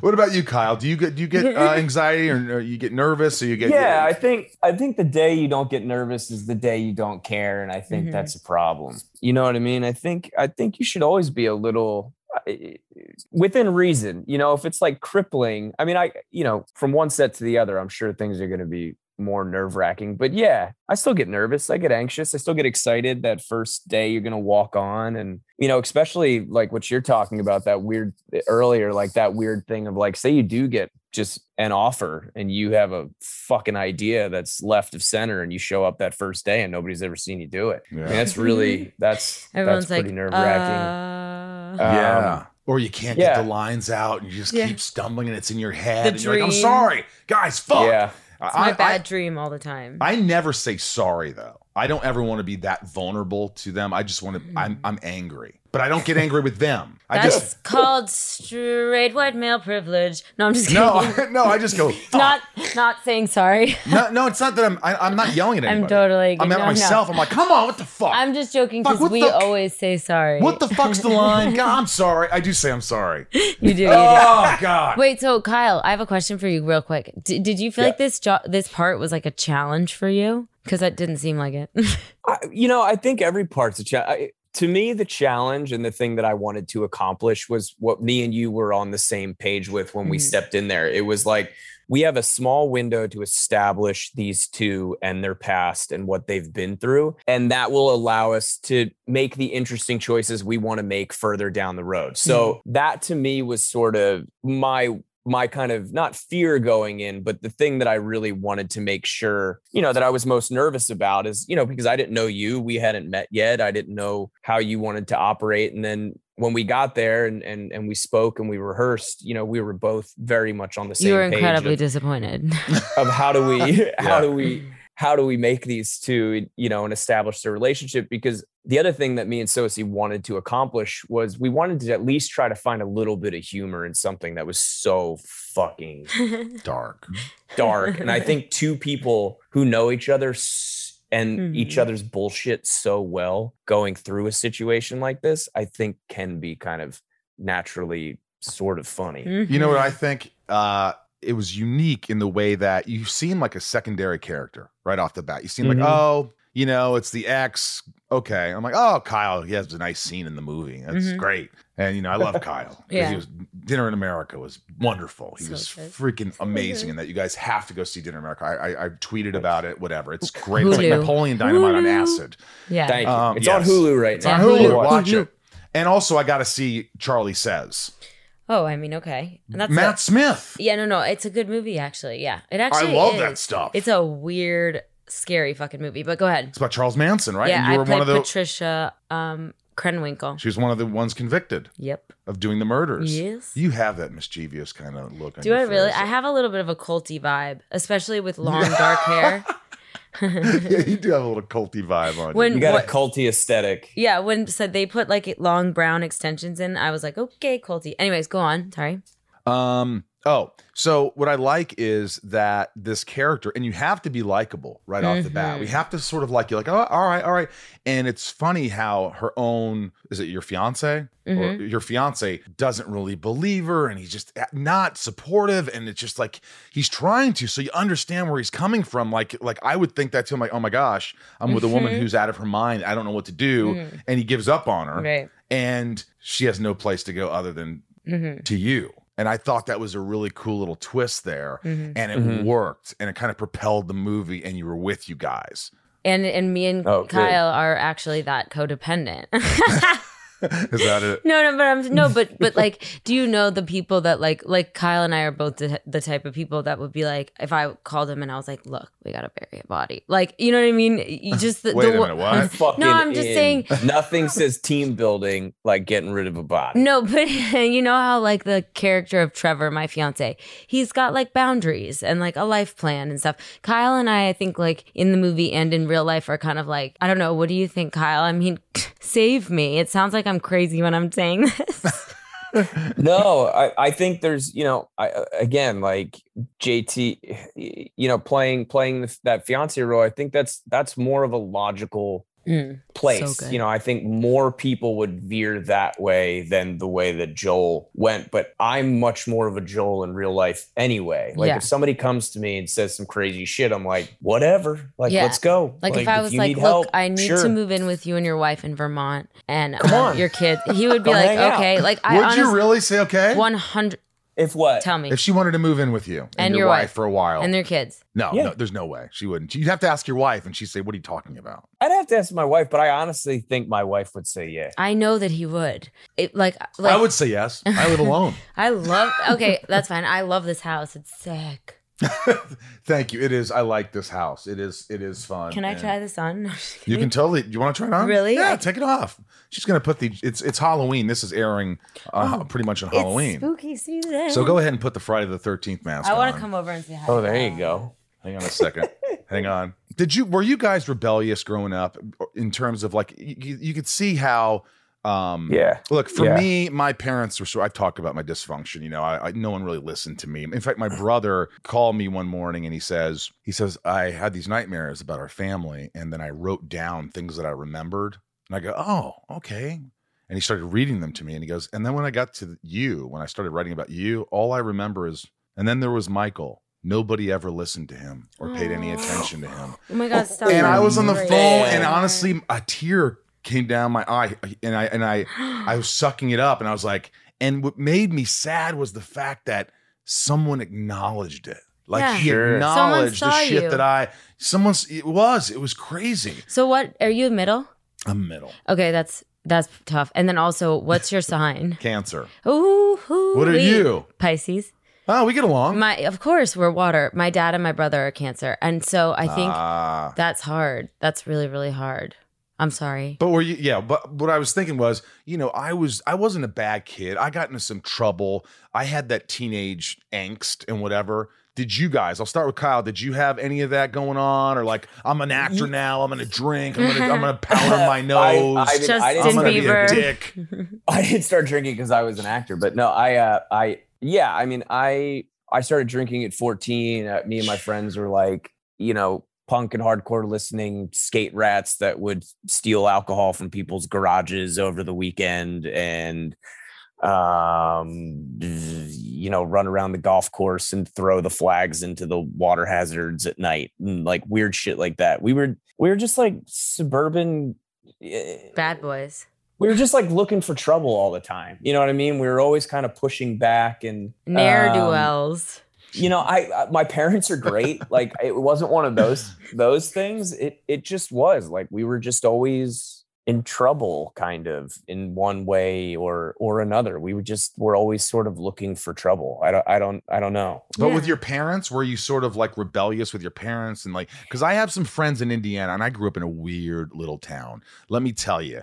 What about you, Kyle? Do you get do you get uh, anxiety or, or you get nervous or you get Yeah, I think I think the day you don't get nervous is the day you don't care, and I think Mhm. that's a problem. You know what I mean? I think I think you should always be a little within reason. You know, if it's like crippling, I mean, I you know, from one set to the other, I'm sure things are going to be more nerve wracking. But yeah, I still get nervous. I get anxious. I still get excited that first day you're going to walk on, and you know, especially like what you're talking about that weird earlier, like that weird thing of like, say you do get just an offer and you have a fucking idea that's left of center and you show up that first day and nobody's ever seen you do it. I mean, that's really that's Everyone's that's pretty like, nerve wracking. uh, yeah. Um, or you can't yeah. get the lines out and you just Yeah. keep stumbling and it's in your head. The and you're like, I'm sorry, guys. Fuck. yeah. It's my I- bad I- dream all the time. I never say sorry though. I don't ever want to be that vulnerable to them. I just want to. Mm-hmm. I'm I'm angry, but I don't get angry with them. I That's just called straight white male privilege. No, I'm just kidding. no, I, no. I just go. Fuck. not not saying sorry. no, no. It's not that I'm. I, I'm not yelling at anybody. I'm totally. I'm at no. myself. I'm like, come on, what the fuck? I'm just joking because we the- always say sorry. what the fuck's the line? God, I'm sorry. I do say I'm sorry. you do. You oh, do. Oh God. Wait, so Kyle, I have a question for you, real quick. D- did you feel Yeah. like this jo- this part was like a challenge for you? Because that didn't seem like it. I, you know, I think every part's a challenge. To me, the challenge and the thing that I wanted to accomplish was what me and you were on the same page with when we Mhm. stepped in there. It was like we have a small window to establish these two and their past and what they've been through. And that will allow us to make the interesting choices we want to make further down the road. So that to me was sort of my my kind of not fear going in, but the thing that I really wanted to make sure, you know, that I was most nervous about is, you know, because I didn't know you, we hadn't met yet. I didn't know how you wanted to operate. And then when we got there and and and we spoke and we rehearsed, you know, we were both very much on the same you were page incredibly of, disappointed. of how do we how Yeah. do we how do we make these two, you know, and establish their relationship? Because the other thing that me and Sosie wanted to accomplish was we wanted to at least try to find a little bit of humor in something that was so fucking Dark. dark. and I think two people who know each other and each Mhm. other's bullshit so well going through a situation like this, I think can be kind of naturally sort of funny. You know what Mm-hmm. I think? Uh, it was unique in the way that you seem like a secondary character right off the bat. You seem Mhm. like, oh, you know, it's the ex. Okay. I'm like, oh, Kyle, he has a nice scene in the movie. That's Mhm. great. And, you know, I love Kyle. 'cause Yeah. He was, Dinner in America was wonderful. He So was good. freaking amazing. good. And that you guys have to go see Dinner in America. I, I, I tweeted about it, whatever. It's great. It's like Napoleon Dynamite on acid. yeah. Thank you. Um, it's on. Hulu right It's now. on Hulu. Hulu. Watch Hulu. it. And also, I got to see Charlie Says. Oh, I mean, okay. And that's Matt a- Smith. yeah, no, no, it's a good movie actually. Yeah, it actually. I love is. that stuff. It's a weird scary fucking movie. But go ahead. It's about Charles Manson, right? Yeah, and you I were played one of the. Patricia um, Krenwinkel. She was one of the ones convicted Yep. of doing the murders. Yes. You have that mischievous kind of look. On Do I really? face. I have a little bit of a culty vibe, especially with long dark hair. yeah, you do have a little culty vibe on When- You got What- a culty aesthetic. Yeah, when said they put like long brown extensions in, I was like, okay, culty. Anyways, go on. Sorry. Um. Oh, so what I like is that this character, and you have to be likable right off the bat. We have to sort of like you, like, oh, all right, all right. And it's funny how her own is it your fiance or Mhm. your fiance doesn't really believe her, and he's just not supportive, and it's just like he's trying to. So you understand where he's coming from. Like, like I would think that too. I'm like, oh my gosh, I'm with a woman Mhm. who's out of her mind. I don't know what to do, Mhm. and he gives up on her, Right. and she has no place to go other than to you. And I thought that was a really cool little twist there. hmm And it Mhm. worked. And it kind of propelled the movie and you were with you guys. And and me and Oh, good. Kyle are actually that codependent. Is that it? No, no, but I'm no, but but like, do you know the people that like like Kyle and I are both the, the type of people that would be like, if I called him and I was like, look, we gotta bury a body, like you know what I mean? You just the, Wait the, a minute, what? I'm fucking No, I'm just in. saying- Nothing says team building like getting rid of a body. No, but you know how like the character of Trevor, my fiance, he's got like boundaries and like a life plan and stuff. Kyle and I, I think like in the movie and in real life are kind of like, I don't know, what do you think, Kyle? I mean, save me. It sounds like I'm crazy when I'm saying this. no I, I think there's you know I, again like jt you know playing playing that fiance role i think that's that's more of a logical Mm, place good. you know i think more people would veer that way than the way that joel went but i'm much more of a joel in real life anyway like Yeah. if somebody comes to me and says some crazy shit i'm like whatever like Yeah. let's go Like, if I was you like, look, help, I need sure. to move in with you and your wife in Vermont and uh, your kids, he would be like, hang out. okay, like I Would honestly, you really say okay? 100, if what tell me, If she wanted to move in with you and, And your, your wife, wife. for a while. and their kids. no, Yeah. no, there's no way. She wouldn't. You'd have to ask your wife and she'd say, What are you talking about? i'd have to ask my wife but i honestly think my wife would say yeah I know that he would. It, like, like I would say yes. I live alone. I love. Okay, that's fine. I love this house. It's sick. Thank you. It is. I like this house. It is. It is fun. Can I try this on? You can totally. You want to try it on? Really? Yeah. I- take it off. She's gonna put the. It's it's Halloween. This is airing uh, pretty much on Oh, It's Halloween. spooky season. So go ahead and put the Friday the Thirteenth mask. I want to come over and see hi. oh there you go Hang on a second. Hang on. Did you were you guys rebellious growing up in terms of like you, you could see how um yeah look for Yeah. me my parents were so I've talked about my dysfunction you know I, I no one really listened to me in fact my brother called me one morning and he says he says I had these nightmares about our family and then I wrote down things that I remembered and I go oh okay and he started reading them to me and he goes and then when I got to you when I started writing about you all I remember is and then there was Michael Nobody ever listened to him or paid any attention to him. Oh my god! Stop. And I was on the phone, and honestly, a tear came down my eye, and I and I I was sucking it up, and I was like, and what made me sad was the fact that someone acknowledged it. Like Yeah. he Sure. acknowledged the shit you. that I someone's it was it was crazy. So what? Are you a middle? I'm middle Okay, that's that's tough. And then also, what's your sign? cancer. Ooh, What are you? Pisces. Oh, we get along. My, of course, we're water. My dad and my brother are Cancer, and so I think Ah. that's hard. That's really, really hard. I'm sorry. But were you? Yeah. But what I was thinking was, you know, I was I wasn't a bad kid. I got into some trouble. I had that teenage angst and whatever. Did you guys? I'll start with Kyle. Did you have any of that going on, or like I'm an actor now? I'm gonna drink. I'm gonna I'm gonna powder my nose. I didn't- I I'm didn't Justin gonna be a Bieber. dick. I didn't start drinking because I was an actor, but no, I, uh, I, yeah, I mean, I, I started drinking at 14. Uh, me and my friends were like, you know, punk and hardcore listening skate rats that would steal alcohol from people's garages over the weekend and, um, you know, run around the golf course and throw the flags into the water hazards at night and like weird shit like that. We were, we were just like suburban. eh, Bad boys. we were just like looking for trouble all the time. You know what I mean? We were always kind of pushing back and Ne'er do um, wells. You know, I, I my parents are great. like it wasn't one of those those things. It it just was like we were just always in trouble kind of in one way or or another we would just we're always sort of looking for trouble i don't i don't i don't know But with your parents, were you sort of like rebellious with your parents and like because I have some friends in Indiana and I grew up in a weird little town. Let me tell you.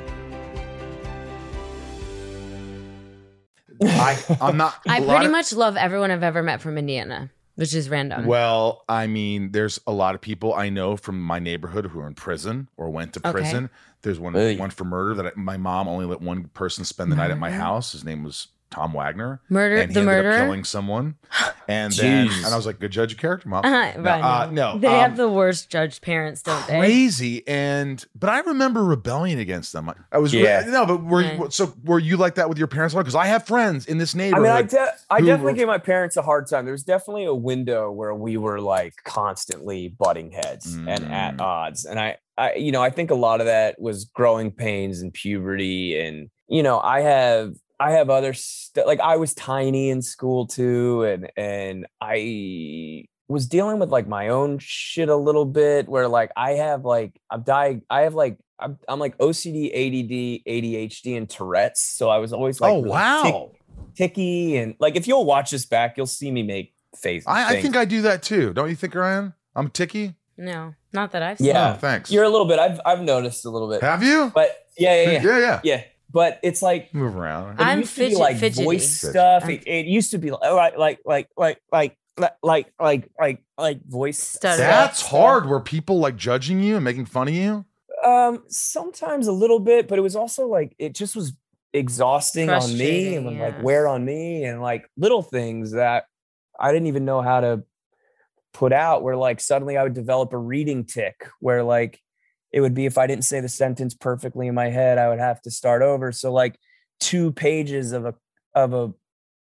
I I'm not I a lot pretty of- much love everyone I've ever met from Indiana, which is random. Well, I mean, there's a lot of people I know from my neighborhood who are in prison or went to Okay. prison. There's one Hey. one for murder that I, my mom only let one person spend the night at my house. His name was Tom Wagner. Murder- and he the ended murderer? killing someone. And then Jeez. and I was like, good judge of character, mom. Uh, No, right, uh, no. no, they um, have the worst judged parents, don't they? crazy and but i remember rebelling against them i was Yeah. no but were Right. you so were you like that with your parents because i have friends in this I neighborhood mean, I, de- I definitely were- gave my parents a hard time. There was definitely a window where we were like constantly butting heads and at Mm. odds. And I, I, you know, I think a lot of that was growing pains and puberty. And, you know, I have, I have other stuff. Like I was tiny in school too. And, and I was dealing with like my own shit a little bit where like I have like, I'm dying. I have like, I'm, I'm like OCD, ADD, ADHD, and Tourette's. So I was always like, oh really tick- wow ticky and like if you'll watch this back, you'll see me make face. I, I think i do that too don't you think ryan i'm ticky No, not that I've seen. Yeah. oh, thanks you're a little bit. I've I've noticed a little bit, have you but yeah, yeah, yeah, yeah yeah yeah. But it's like move around it I'm used to be fidget- like fidgety. voice Fidget. stuff. It, it used to be like like like like like like like like like like voice stuff, that's stuff. hard were people like judging you and making fun of you Um, sometimes a little bit, but it was also like it just was exhausting on me and would like wear on me and like little things that I didn't even know how to put out where like suddenly I would develop a reading tick where like it would be if I didn't say the sentence perfectly in my head, I would have to start over. So like two pages of a of a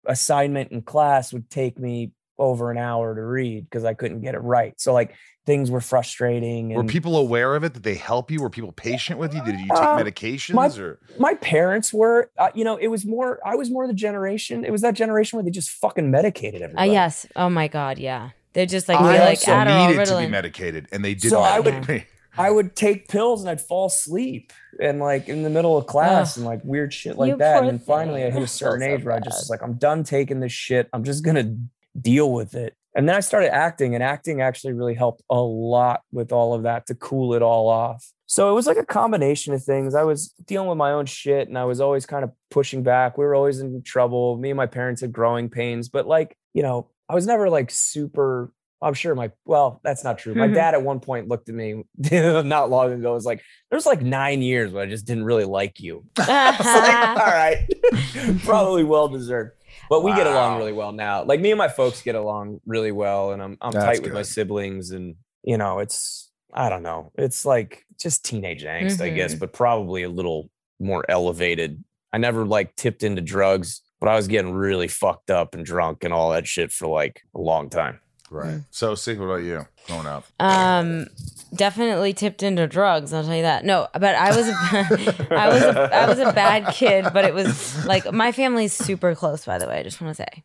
assignment in class would take me over an hour to read because I couldn't get it right. So like things were frustrating and were people aware of it did they help you were people patient with you did you take Uh, medications my- or my parents were uh, you know it was more i was more the generation it was that generation where they just fucking medicated Uh, yes. Oh my God. Yeah. They're just like, I we like also Adderall, needed to be medicated and they didn't So I would- medicate me. I would take pills and i'd fall asleep and like in the middle of class and like weird shit like You that. And then finally i hit a certain so age where i just was like i'm done taking this shit. I'm just gonna deal with it. And then i started acting and acting actually really helped a lot with all of that to cool it all off. So it was like a combination of things. I was dealing with my own shit and i was always kind of pushing back. We were always in trouble. Me and my parents had growing pains but like you know i was never like super I'm sure my well, that's not true. My dad at one point looked at me not long ago. Was like, "There's like nine years where I just didn't really like you." I was like, All right, probably well deserved. But we get along really well now. Like me and my folks get along really well, and I'm I'm That's tight with my siblings, and you know, it's I don't know, it's like just teenage angst, I guess, Mhm. but probably a little more elevated. I never like tipped into drugs, but I was getting really fucked up and drunk and all that shit for like a long time. Right. Sosie, what about you growing up? Um, definitely tipped into drugs. I'll tell you that. No, but I was, a, I was, a, I was a bad kid. But it was like my family's super close. By the way, I just want to say,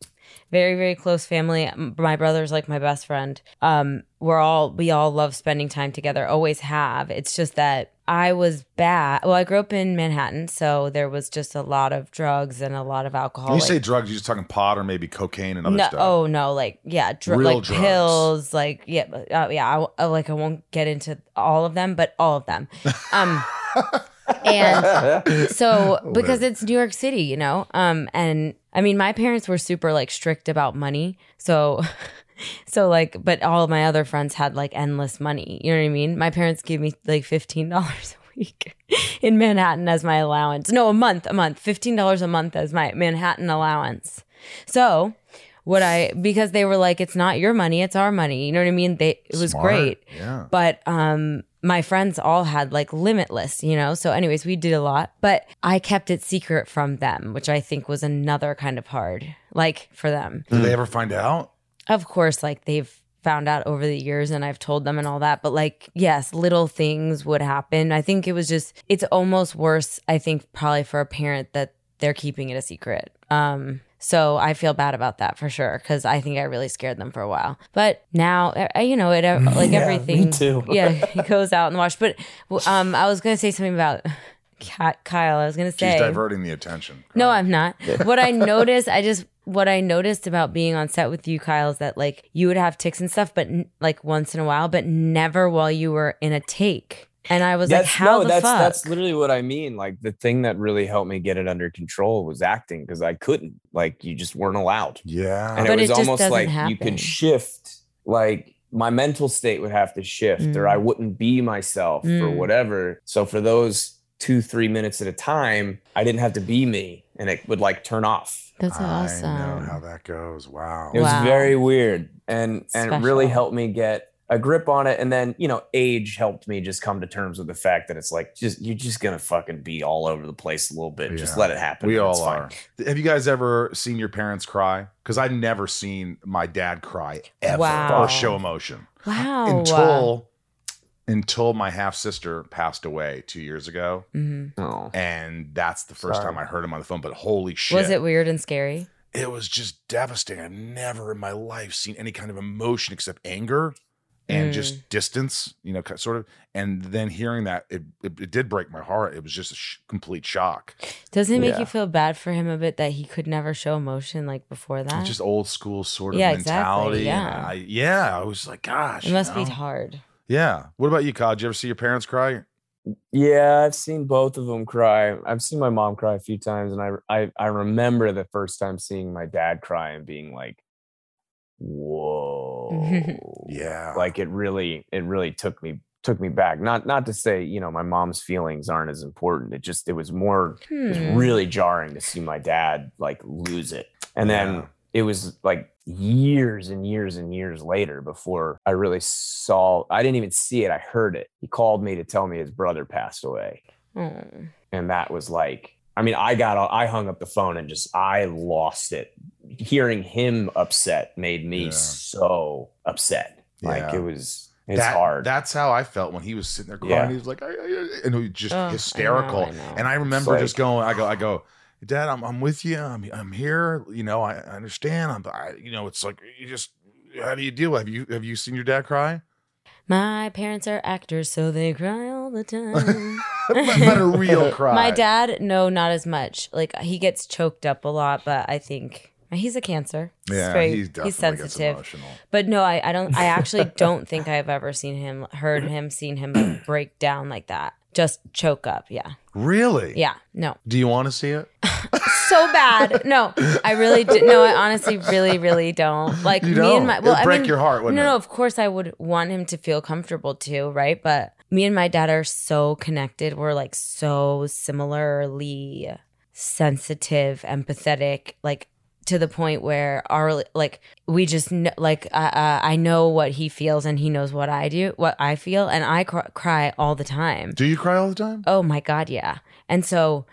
very, very close family. My brother's like my best friend. Um, we're all we all love spending time together. Always have. It's just that I was bad. Well, I grew up in Manhattan, so there was just a lot of drugs and a lot of alcohol. When you like- say drugs, you're just talking pot or maybe cocaine and other no, stuff. oh no, like yeah, dr- Real like drugs. pills, like yeah, uh, yeah. I, uh, like I won't get into all of them, but all of them. Um, and so because it's New York City, you know, um, and I mean, my parents were super like strict about money, so. So like, but all of my other friends had like endless money. You know what I mean? My parents gave me like fifteen dollars a week in Manhattan as my allowance. No, a month, a month, fifteen dollars a month as my Manhattan allowance. So what I because they were like, it's not your money, it's our money. You know what I mean? They it was Smart. great. Yeah. But um my friends all had like limitless, you know? So anyways, we did a lot, but I kept it secret from them, which I think was another kind of hard, like for them. Did they ever find out? Of course, like they've found out over the years and I've told them and all that, but like yes, little things would happen. I think it was just it's almost worse, I think probably for a parent that they're keeping it a secret. Um so I feel bad about that for sure because I think I really scared them for a while. But now, uh, you know, it uh, like Yeah, everything. me too. yeah, he goes out in the wash. But um, I was gonna say something about Kyle. I was gonna She's say diverting the attention. no, I'm not. what I noticed, I just what I noticed about being on set with you, Kyle, is that like you would have ticks and stuff, but n- like once in a while, but never while you were in a take. And I was like, how no, the that's fuck? that's literally what I mean. Like the thing that really helped me get it under control was acting because I couldn't. Like you just weren't allowed. Yeah. and But it was it just almost doesn't like you could shift like my mental state would have to shift or i wouldn't be myself or Mm. whatever so for those two three minutes at a time i didn't have to be me and it would like turn off That's awesome. I know how that goes. Wow. it was Wow. very weird and and it really helped me get a grip on it and then you know age helped me just come to terms with the fact that it's like just you're just gonna fucking be all over the place a little bit just let it happen We all it's fine. are. Have you guys ever seen your parents cry? Because I've never seen my dad cry ever Wow. or show emotion Wow. until until my half sister passed away two years ago, Mhm. oh and that's the first Sorry. time I heard him on the phone. But holy shit, Was it weird and scary? it was just devastating. I've never in my life seen any kind of emotion except anger and Mm. just distance, you know, sort of. And then hearing that, it, it, it did break my heart. It was just a sh- complete shock. Doesn't it make Yeah. you feel bad for him a bit that he could never show emotion like before that? It's just old school sort of Yeah, mentality. and yeah. I, yeah. I was like, gosh. it must you be hard. Yeah. What about you, Kyle? Did you ever see your parents cry? Yeah, I've seen both of them cry. I've seen my mom cry a few times, and I I I remember the first time seeing my dad cry and being like, "Whoa!" Yeah. like it really it really took me took me back. Not not to say you know my mom's feelings aren't as important. It just it was more it was Hmm. really jarring to see my dad like lose it, and then Yeah. it was like years and years and years later before I really saw. I didn't even see it. I heard it. He called me to tell me his brother passed away Oh. and that was like i mean i got i hung up the phone and just i lost it hearing him upset made me Yeah. so upset like it was it's That- hard That's how I felt when he was sitting there crying. Yeah. He was like, I, I, and he was just Ugh, I know, hysterical. I know. And I remember just going, I go, I go, Dad, I'm, I'm with you. I'm, I'm here. You know, I, I understand. I'm, I, you know, it's like you just, how do you deal? Have you, have you seen your dad cry? My parents are actors, so they cry all the time. Not not a real cry. My dad, no, not as much. Like he gets choked up a lot, but I think he's a cancer. He's Yeah, very- he definitely he's gets sensitive. emotional. But no, I, I don't. I actually don't think I've ever seen him, heard him, seen him break down like that. Just choke up. Yeah, Really? yeah. No, Do you want to see it? so bad. No, I really do. No, I honestly, really, really don't. Like You me don't? and my. Well, It'd I break mean, your heart, no, it? no. Of course, I would want him to feel comfortable too, right? But me and my dad are so connected. We're like so similarly sensitive, empathetic, like to the point where our like we just kn- like uh, uh, I know what he feels and he knows what I do, what I feel, and I cr- cry all the time. Do you cry all the time? Oh my god, yeah. And so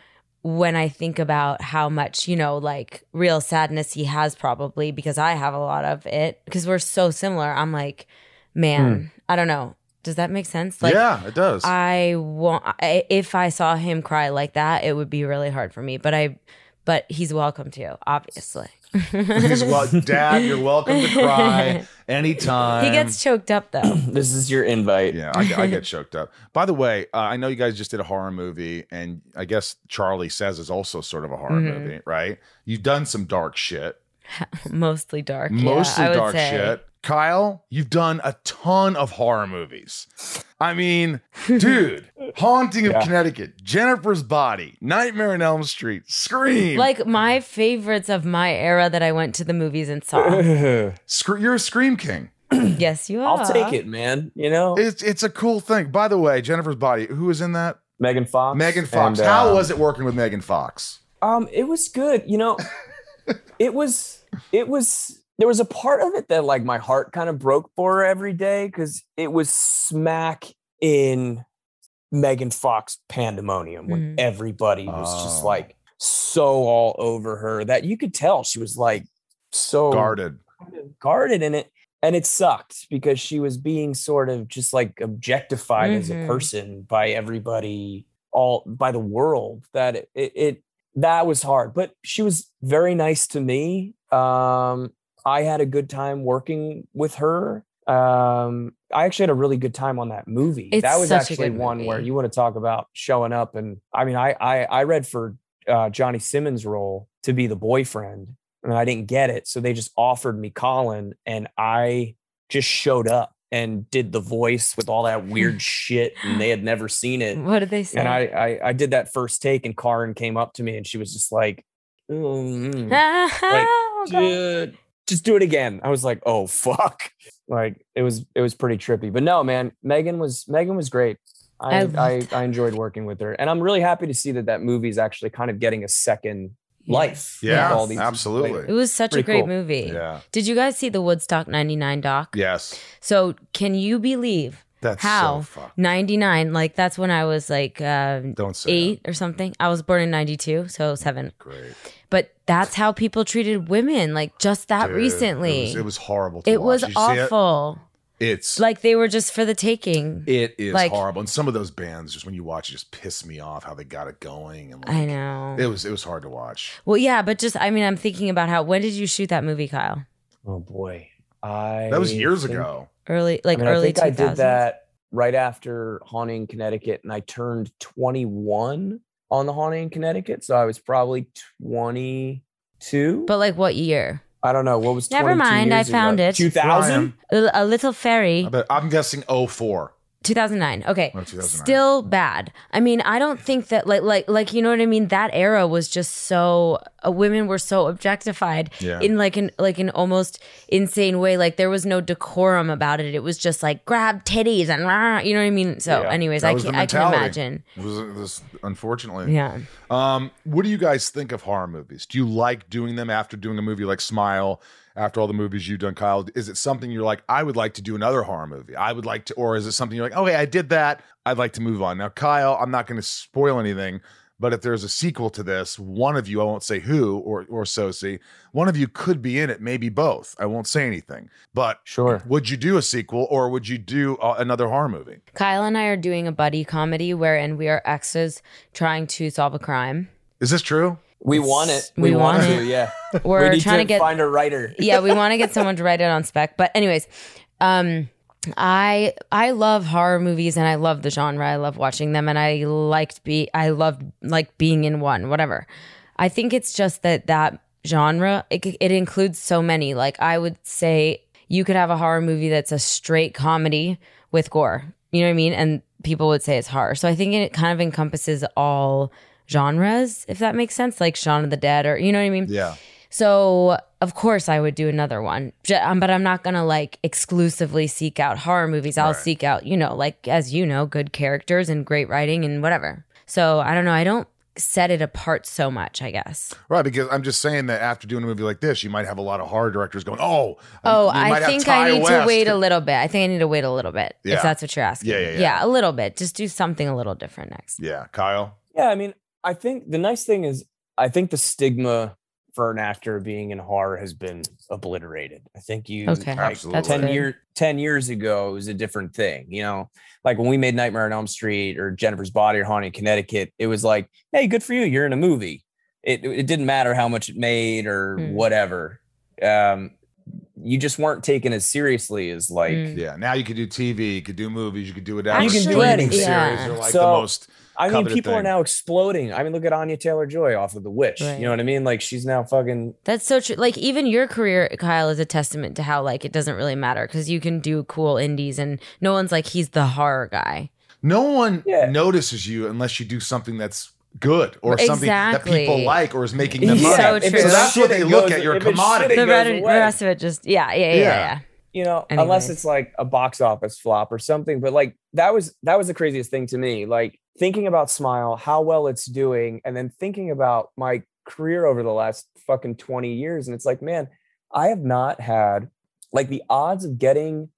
when I think about how much, you know, like real sadness he has probably because I have a lot of it because we're so similar. I'm like, man, I don't know. Does that make sense? Like yeah, it does. I want I, if I saw him cry like that, it would be really hard for me, but I but he's welcome to, obviously. He's well, Dad, you're welcome to cry anytime. He gets choked up though. this is your invite. Yeah, I, I get choked up. By the way, uh, I know you guys just did a horror movie, and I guess Charlie Says is also sort of a horror Mhm. movie, right? You've done some dark shit, Mostly dark. yeah, mostly I would dark say. shit. Kyle, you've done a ton of horror movies. I mean, dude, Haunting of Yeah. Connecticut, Jennifer's Body, Nightmare on Elm Street, Scream. Like my favorites of my era that I went to the movies and saw. Scre- you're a Scream King. yes, you are. I'll take it, man. You know, It's it's a cool thing. By the way, Jennifer's Body, who was in that? Megan Fox. Megan Fox. and, How uh, was it working with Megan Fox? Um, it was good. You know, it was it was there was a part of it that like my heart kind of broke for her every day because it was smack in Megan Fox pandemonium when Mhm. everybody was just Oh. like so all over her that you could tell she was like so Guarded. guarded in it and it sucked because she was being sort of just like objectified as a Mhm. person by everybody all by the world that it, it, it that was hard but she was very nice to me um i had a good time working with her um i actually had a really good time on that movie It's that was actually one where you want to talk about showing up and i mean i i, I read for uh, johnny simmons role to be the boyfriend and I didn't get it. So they just offered me Colin, and I just showed up and did the voice with all that weird shit, and they had never seen it. What did they say? And I, I, I did that first take, and Karyn came up to me, and she was just like, "Mm, Oh, dude, just do it again. I was like, oh fuck, like it was, it was pretty trippy. But no, man, Megan was, Megan was great. I I, I. I enjoyed working with her, and I'm really happy to see that that movie is actually kind of getting a second life. with Yeah, all these- absolutely. It was such a great cool. movie. Yeah. Did you guys see the Woodstock 99 doc? Yes. So, can you believe That's how so fucked. 99, like that's when I was like uh, Don't say eight or something. I was born in 92, so seven. Great. But that's how people treated women, like just that Dude, recently. It was, it was horrible to It watch. was Did you see it? awful. It's Like they were just for the taking. it is like- horrible. And some of those bands, just when you watch it, just piss me off how they got it going. And like, I know. It was it was hard to watch. well, yeah, but just I mean, I'm thinking about how when did you shoot that movie, Kyle? Oh boy, I That was years think- ago. Early, like I mean, early I think 2000s. I did that right after Haunting Connecticut, and I turned 21 on the Haunting Connecticut, so I was probably 22. But like what year? I don't know what was. Never 22 mind, I found ago? it. 2000. A, a little fairy. I bet, I'm guessing 04. 2009. Okay. Oh, 2009. Still bad. I mean, I don't think that like like like you know what I mean. That era was just so uh, women were so objectified Yeah. in like an like an almost insane way. Like there was no decorum about it. It was just like grab titties and rah, you know what I mean. So, Yeah. anyways, That I can I can imagine. It was, it was unfortunately. Yeah. Um, what do you guys think of horror movies? Do you like doing them after doing a movie like Smile? After all the movies you've done, Kyle, is it something you're like, I would like to do another horror movie? I would like to, or is it something you're like, okay, I did that. I'd like to move on. Now, Kyle, I'm not going to spoil anything, but if there's a sequel to this, one of you, I won't say who or or Sosie, one of you could be in it, maybe both. I won't say anything. But Sure. would you do a sequel or would you do uh, another horror movie? Kyle and I are doing a buddy comedy wherein we are exes trying to solve a crime. Is this true? We want it. We We, want, want to. Yeah. We're we trying to, to get find a writer. yeah, we want to get someone to write it on spec. But anyways, um I I love horror movies and I love the genre. I love watching them and I liked be I love like being in one, whatever. I think it's just that that genre it, it includes so many. Like I would say you could have a horror movie that's a straight comedy with gore. You know what I mean? And people would say it's horror. So I think it kind of encompasses all genres, if that makes sense, like Shaun of the Dead or you know what I mean? Yeah. So of course I would do another one, um, but I'm not gonna like exclusively seek out horror movies. I'll Right. seek out, you know, like as you know, good characters and great writing and whatever. So I don't know. I don't set it apart so much. I guess. Right, because I'm just saying that after doing a movie like this, you might have a lot of horror directors going, "Oh, Oh, you I think I need to wait a little bit. I think I need to wait a little bit Yeah. if that's what you're asking. Yeah, yeah, yeah. a little bit. Just do something a little different next. Yeah, Kyle. Yeah, I mean, I think the nice thing is I think the stigma for an actor being in horror has been obliterated. I think you Okay, like, Absolutely. that's 10 good. year 10 years ago it was a different thing, you know. Like when we made Nightmare on Elm Street or Jennifer's Body or Haunting Connecticut, it was like, "Hey, good for you. You're in a movie." It it didn't matter how much it made or Mm. whatever. Um you just weren't taken as seriously as like Mm. Yeah, now you could do TV, you could do movies, you could do whatever. You can do Streaming anything. series Yeah. are like So, the most. I mean, coveted people are now exploding. I mean, look at Anya Taylor Joy off of The Witch. Right. You know what I mean? Like she's now fucking That's so true. Like even your career, Kyle, is a testament to how like it doesn't really matter because you can do cool indies and no one's like he's the horror guy. No one Yeah. notices you unless you do something that's good or something that people like or is making them money. so true. So that's what they look goes- at. Your if it's commodity. The, red- the rest of it just yeah, yeah, yeah, yeah. Yeah. yeah. you know, Anyways. unless it's like a box office flop or something. But like that was that was the craziest thing to me. Like thinking about Smile, how well it's doing, and then thinking about my career over the last fucking 20 years. And it's like, man, I have not had like the odds of getting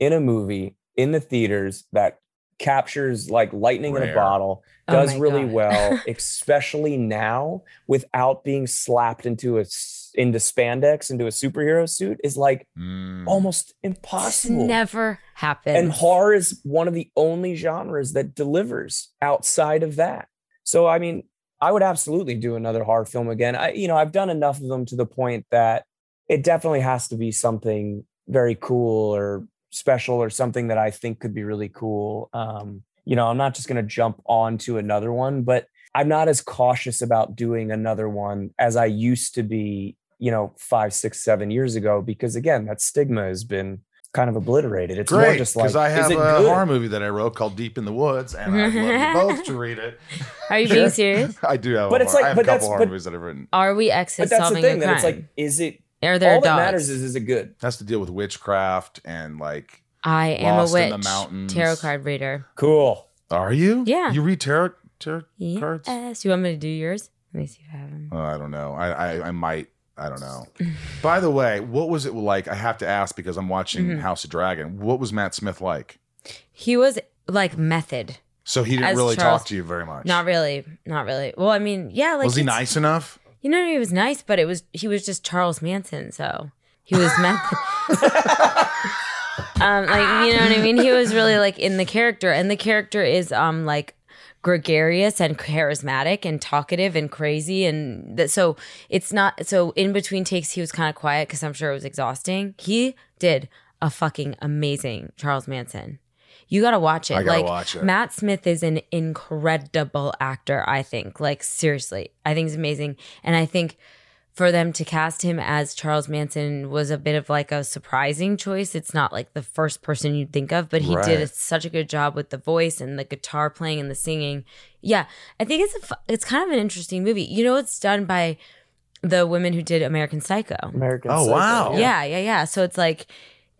in a movie in the theaters that captures like lightning in a bottle Oh does my really God. well especially now without being slapped into a s- into spandex into a superhero suit is like Mm. almost It's impossible never happened. and horror is one of the only genres that delivers outside of that so i mean i would absolutely do another horror film again i you know i've done enough of them to the point that it definitely has to be something very cool or special or something that i think could be really cool um you know i'm not just going to jump onto another one but i'm not as cautious about doing another one as i used to be you know five six seven years ago because again that stigma has been kind of obliterated it's more just like because I is have a good? horror movie that I wrote called Deep in the Woods, and I'd love you both to read it. Are you being serious? I do have, But a it's horror- like- I have but a couple that's- horror but- movies that I've written. Are we exes but that's the solving thing a that it's like is it Are there all dogs? that matters is is it good has to deal with witchcraft and like. I am Lost a in the witch. mountains. Tarot card reader. cool Are you? Yeah. You read tarot, tarot cards? Yes. You want me to do yours? Let me see if I have them. Oh, uh, I don't know. I, I I might. I don't know. By the way, what was it like? I have to ask because I'm watching Mhm. House of Dragon. What was Matt Smith like? He was like method. So he didn't really Charles- talk to you very much. Not really. Not really. Well, I mean, yeah, like was he nice enough? You know, he was nice, but it was he was just Charles Manson, so he was method. um, like you know what I mean? He was really like in the character, and the character is um like gregarious and charismatic and talkative and crazy and that so it's not so in between takes he was kind of quiet because i'm sure it was exhausting. He did a fucking amazing charles manson. You gotta watch it. I gotta like watch it. matt smith is an incredible actor i think. Like seriously. I think he's amazing. And i think for them to cast him as Charles Manson was a bit of like a surprising choice. It's not like the first person you'd think of, but he did Right. such a good job with the voice and the guitar playing and the singing. Yeah, I think it's a, it's kind of an interesting movie. You know, it's done by the women who did American Psycho. american Oh, Psycho, wow. Yeah, yeah, yeah. So it's like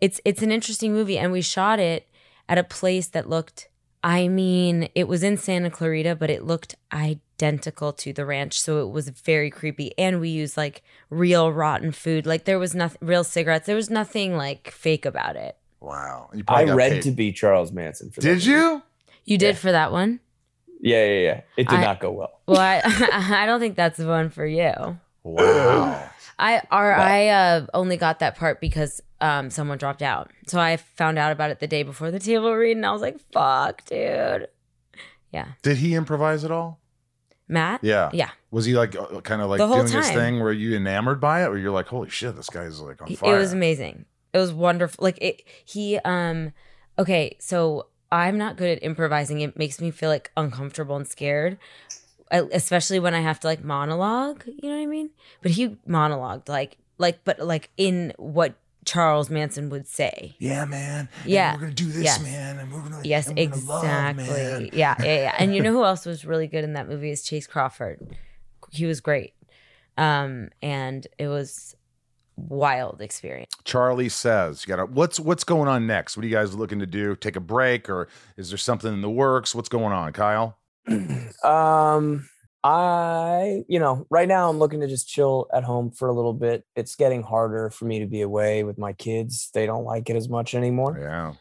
it's it's an interesting movie and we shot it at a place that looked I mean, it was in Santa Clarita, but it looked identical to the ranch, so it was very creepy and we used like real rotten food. Like there was nothing real cigarettes. There was nothing like fake about it. Wow. You i probably read paid. to be charles manson for that Did movie. you? You did Yeah. for that one? yeah yeah yeah it did I- not go well Well, I I don't think that's the one for you. Wow. I or I uh, only got that part because um, someone dropped out. So I found out about it the day before the table read, and I was like, "Fuck, dude." Yeah, Did he improvise at all? Matt. Yeah. yeah. Was he like kind of like doing his time. thing? Were you enamored by it, or you're like, holy shit, this guy's like on fire." It was amazing. It was wonderful. Like it. He. Um. Okay, so I'm not good at improvising. It makes me feel like uncomfortable and scared, especially when I have to like monologue. You know what I mean? But he monologued like like but like in what Charles Manson would say. Yeah, man. And Yeah. we're gonna do this, Yes. man, and we're gonna Yes, we're gonna love, exactly. man. yeah, yeah, yeah. And you know who else was really good in that movie is Chace Crawford. He was great. Um, and it was wild experience. Charlie says, "You gotta. What's what's going on next? What are you guys looking to do? Take a break, or is there something in the works? What's going on, Kyle? um i you know right now i'm looking to just chill at home for a little bit. It's getting harder for me to be away with my kids. They don't like it as much anymore. Yeah,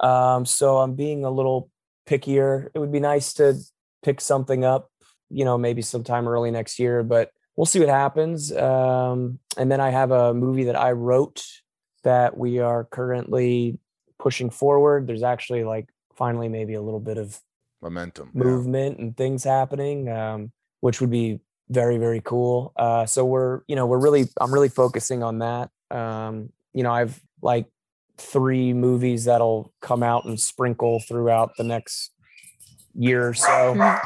um so i'm being a little pickier. It would be nice to pick something up you know, maybe sometime early next year, but we'll see what happens. Um, and then I have a movie that I wrote that we are currently pushing forward. There's actually like finally maybe a little bit of Momentum. yeah. movement and things happening, um, which would be very very cool. Uh, so we're you know we're really I'm really focusing on that. Um, you know I've like three movies that'll come out and sprinkle throughout the next year or so.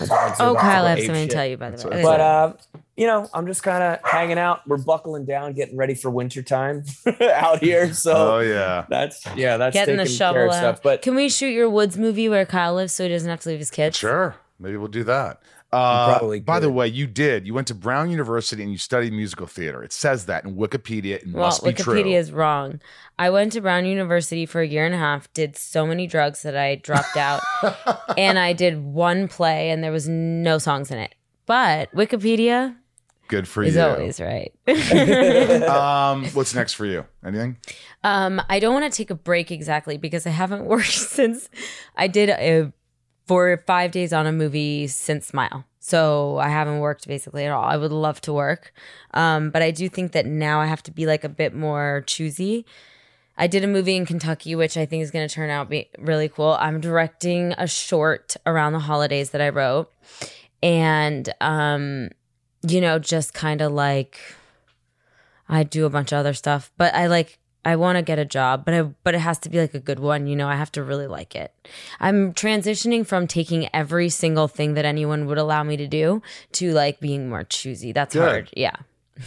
My dogs are Oh, Kyle, go I have ape something shit. to tell you, by the way. what I Okay, But uh, you know, I'm just kind of hanging out. We're buckling down, getting ready for winter time out here. So oh yeah. that's yeah, that's getting the shovel care out. stuff. But Can we shoot your woods movie where Kyle lives so he doesn't have to leave his kids? Sure. Maybe we'll do that. Uh, probably by the way, you did. You went to Brown University and you studied musical theater. It says that in Wikipedia. It Well, must be Wikipedia true. is wrong. I went to Brown University for a year and a half, did so many drugs that I dropped out, and I did one play and there was no songs in it. But Wikipedia Good for is you. always right. um, what's next for you? Anything? Um, I don't want to take a break exactly because I haven't worked since I did a for five days on a movie since Smile. So I haven't worked basically at all. I would love to work, um, but I do think that now I have to be like a bit more choosy. I did a movie in Kentucky, which I think is going to turn out be really cool. I'm directing a short around the holidays that I wrote, and um, you know, just kind of like I do a bunch of other stuff, but I like I want to get a job, but I but it has to be like a good one, you know. I have to really like it. I'm transitioning from taking every single thing that anyone would allow me to do to like being more choosy. That's Good. hard. Yeah.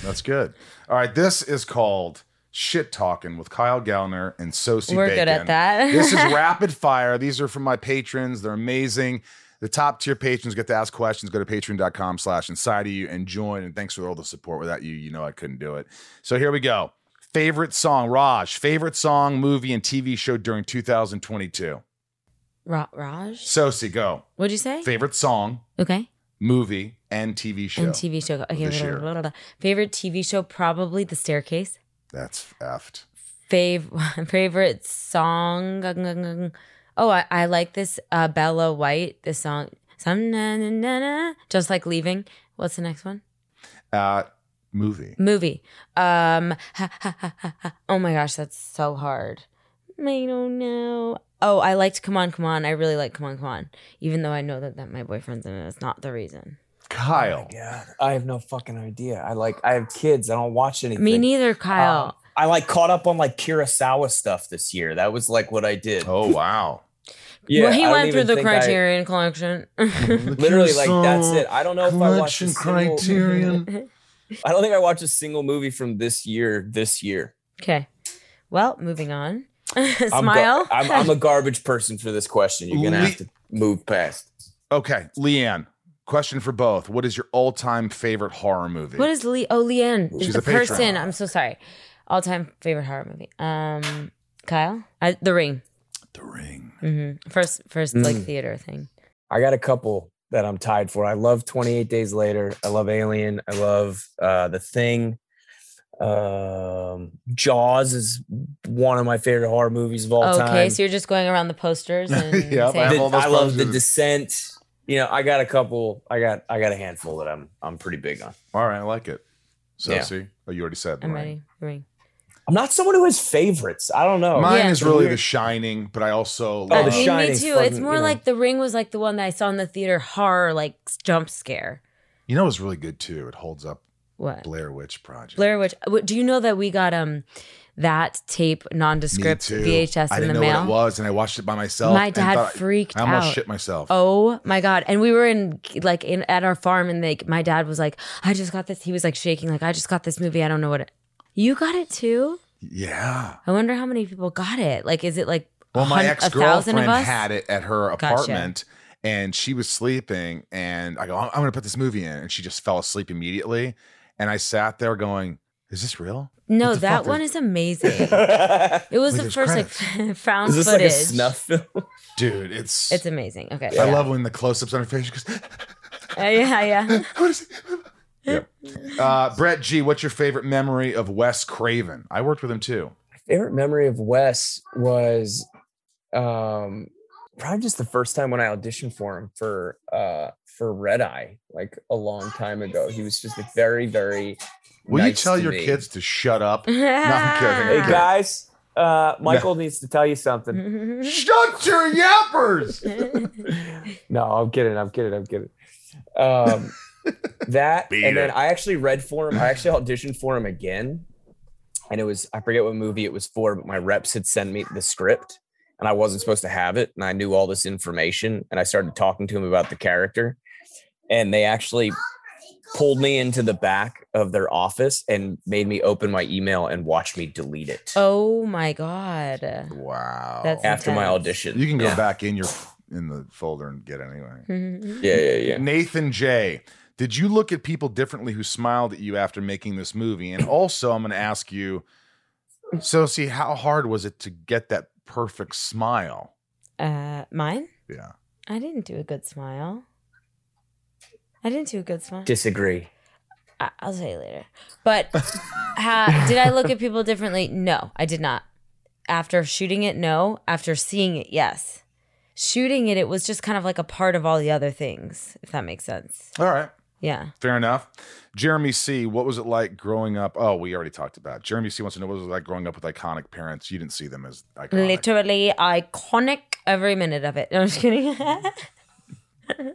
That's good. All right. This is called Shit Talking with Kyle Gallner and Sosie We're Bacon. good at that. this is rapid fire. These are from my patrons. They're amazing. The top tier patrons get to ask questions. Go to patreon.com slash inside of you and join. And thanks for all the support. Without you, you know I couldn't do it. So here we go. Favorite song, Raj. Favorite song, movie, and TV show during 2022. Ra- Raj, Sosie, go. what'd you say? Favorite song, okay. movie, and TV show. And TV show. Okay. this blah, year. blah, blah, blah. Favorite TV show probably The Staircase. That's effed. Fav- favorite song. Oh, I, I like this uh, Bella White. This song. Some na, na, na, na, just like leaving. What's the next one? Uh, movie. Movie. Um. ha, ha, ha, ha, ha. Oh my gosh, that's so hard. I don't know. Oh, I liked Come On, Come On. I really like Come On, Come On. Even though I know that, that my boyfriend's in it. It's not the reason. Kyle. yeah, I have no fucking idea. I like I have kids. I don't watch anything. Me neither, Kyle. Um, I like caught up on like Kurosawa stuff this year. That was like what I did. Oh, wow. Yeah, well, he I went through the think I- Criterion Collection. literally, like that's it. I don't know if I watched a single, Criterion. I don't think I watched a single movie from this year. This year, okay. Well, moving on. I'm gar- Smile. I'm, I'm a garbage person for this question. You're gonna Le- have to move past. Okay, Leanne. Question for both. What is your all-time favorite horror movie? what is Lee? Oh, Leanne is She's the a patron. person. I'm so sorry. All time favorite horror movie. Um, Kyle, I, The Ring. The Ring. Mm-hmm. First, first like Mm. theater thing. I got a couple that I'm tied for. I love 28 Days Later. I love Alien. I love uh, The Thing. Um, Jaws is one of my favorite horror movies of all okay, time. Okay, so you're just going around the posters and Yep, I The- I love The. Descent. You know, I got a couple. I got I got a handful that I'm I'm pretty big on. All right, I like it. So Yeah. see, oh, you already said. The I'm Ring. ready. The Ring. I'm not someone who has favorites. I don't know. Mine Yeah. is really The Shining, but I also Oh, I The love- me Shining's too. It's more you know. like The Ring was like the one that I saw in the theater horror, like jump scare. you know, it's really good too. It holds up. What? Blair Witch Project. Blair Witch. Do you know that we got um that tape Me nondescript too. VHS I in didn't the know mail? what it was, and I watched it by myself. My and dad thought- freaked I almost out. shit myself. Oh my god! And we were in like in at our farm, and like my dad was like, "I just got this." He was like shaking, like, "I just got this movie. I don't know what it." You got it too? yeah. I wonder how many people got it. Like, is it like Well, my ex a thousand of girlfriend had it at her Gotcha. apartment, and she was sleeping. And I go, I'm going to put this movie in, and she just fell asleep immediately. And I sat there going, "Is this real?" No, that one is- is amazing. It was Wait, the first credits. like found this footage. like a snuff film? Dude, it's. It's amazing. Okay. I yeah. love when the close-ups on her face. She goes, Uh, yeah, yeah. "What is it?" Yeah. Uh, Brett G, what's your favorite memory of Wes Craven? I worked with him too. My favorite memory of Wes was um probably just the first time when I auditioned for him for uh for Red Eye, like a long time ago. He was just like very, very. Will you tell to your me. kids to shut up? No, I'm kidding. Hey guys, uh, Michael needs to tell you something. Shut your yappers! no, I'm kidding. I'm kidding. I'm kidding. Um, that Beat and then. I actually read for him. I actually auditioned for him again, and it was I forget what movie it was for, but my reps had sent me the script, and I wasn't supposed to have it, and I knew all this information, and I started talking to him about the character, and they actually pulled me into the back of their office and made me open my email and watch me delete it oh my god. Wow. That's after my audition. you can go Yeah. back in your in the folder and get it anyway. Mm-hmm. Yeah, yeah, yeah. Nathan J. Did you look at people differently who smiled at you after making this movie? And also, I'm going to ask you, Sosie, how hard was it to get that perfect smile? Uh, mine? Yeah. I didn't do a good smile. I didn't do a good smile. Disagree. I- I'll tell you later. But ha- did I look at people differently? No, I did not. After shooting it, no. After seeing it, yes. Shooting it, it was just kind of like a part of all the other things, if that makes sense. All right. Yeah. Fair enough. Jeremy C. What was it like growing up? Oh, we already talked about. it. Jeremy C. wants to know what was it like growing up with iconic parents. You didn't see them as iconic. Literally iconic every minute of it. No, I'm just kidding.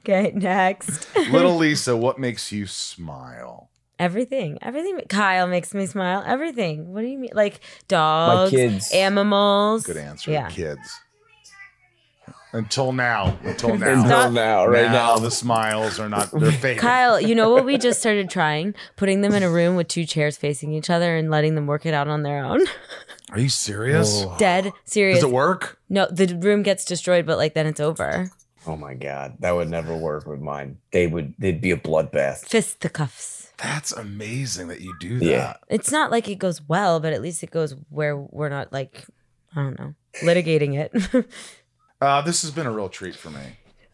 okay, next. Little Lisa, what makes you smile? Everything. Everything. Kyle makes me smile. Everything. What do you mean? Like dogs, kids. animals. Good answer. Yeah. Kids. Until now. Until now. Until now, right now. the smiles are not they're fake. Kyle, you know what we just started trying? Putting them in a room with two chairs facing each other and letting them work it out on their own. Are you serious? Oh. Dead serious. Does it work? No, the room gets destroyed, but like then it's over. Oh my god, that would never work with mine. They would. They'd be a bloodbath. Fisticuffs. That's amazing that you do that. Yeah. It's not like it goes well, but at least it goes where we're not like I don't know litigating it. Uh, this has been a real treat for me.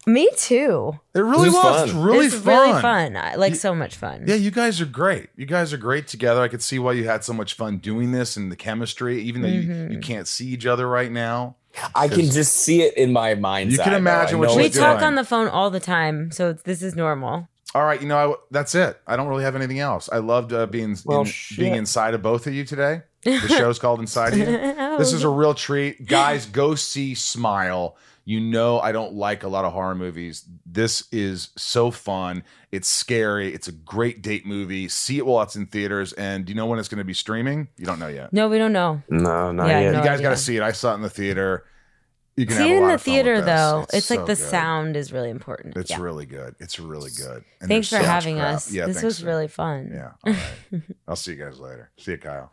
me too. It really This was. was It's fun. really it's fun. really fun. I, like so much fun. Yeah, you guys are great. You guys are great together. I could see why you had so much fun doing this and the chemistry, even though you, Mm-hmm. you can't see each other right now. I can just see it in my mind. You can imagine I what know she's we it's doing. talk on the phone all the time, so it's, this is normal. All right, you know, I, that's it. I don't really have anything else. I loved uh, being Well, in- being inside of both of you today. The show's called Inside of You. This is a real treat, guys. Go see Smile. You know, I don't like a lot of horror movies. This is so fun. It's scary. It's a great date movie. See it while it's in theaters. And do you know when it's going to be streaming? You don't know yet. No, we don't know. No, not Yeah, yet. no you guys got to see it. I saw it in the theater. You can See it in the theater though. It's, like so the good. sound is really important. It's yeah. really good. It's really good. And Thanks for so having us. Yeah, this was sir. really fun. Yeah. All right. I'll see you guys later. See you, Kyle.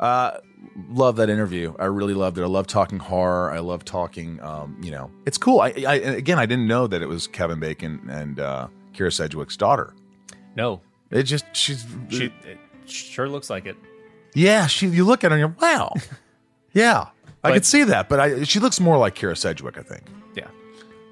Uh, love that interview. I really loved it. I love talking horror. I love talking. Um, you know, it's cool. I, I again, I didn't know that it was Kevin Bacon and uh, Kyra Sedgwick's daughter. No, It just she's she it sure looks like it. yeah. She you look at her and you're wow, yeah. I But- could see that, but I, she looks more like Kyra Sedgwick, I think. Yeah.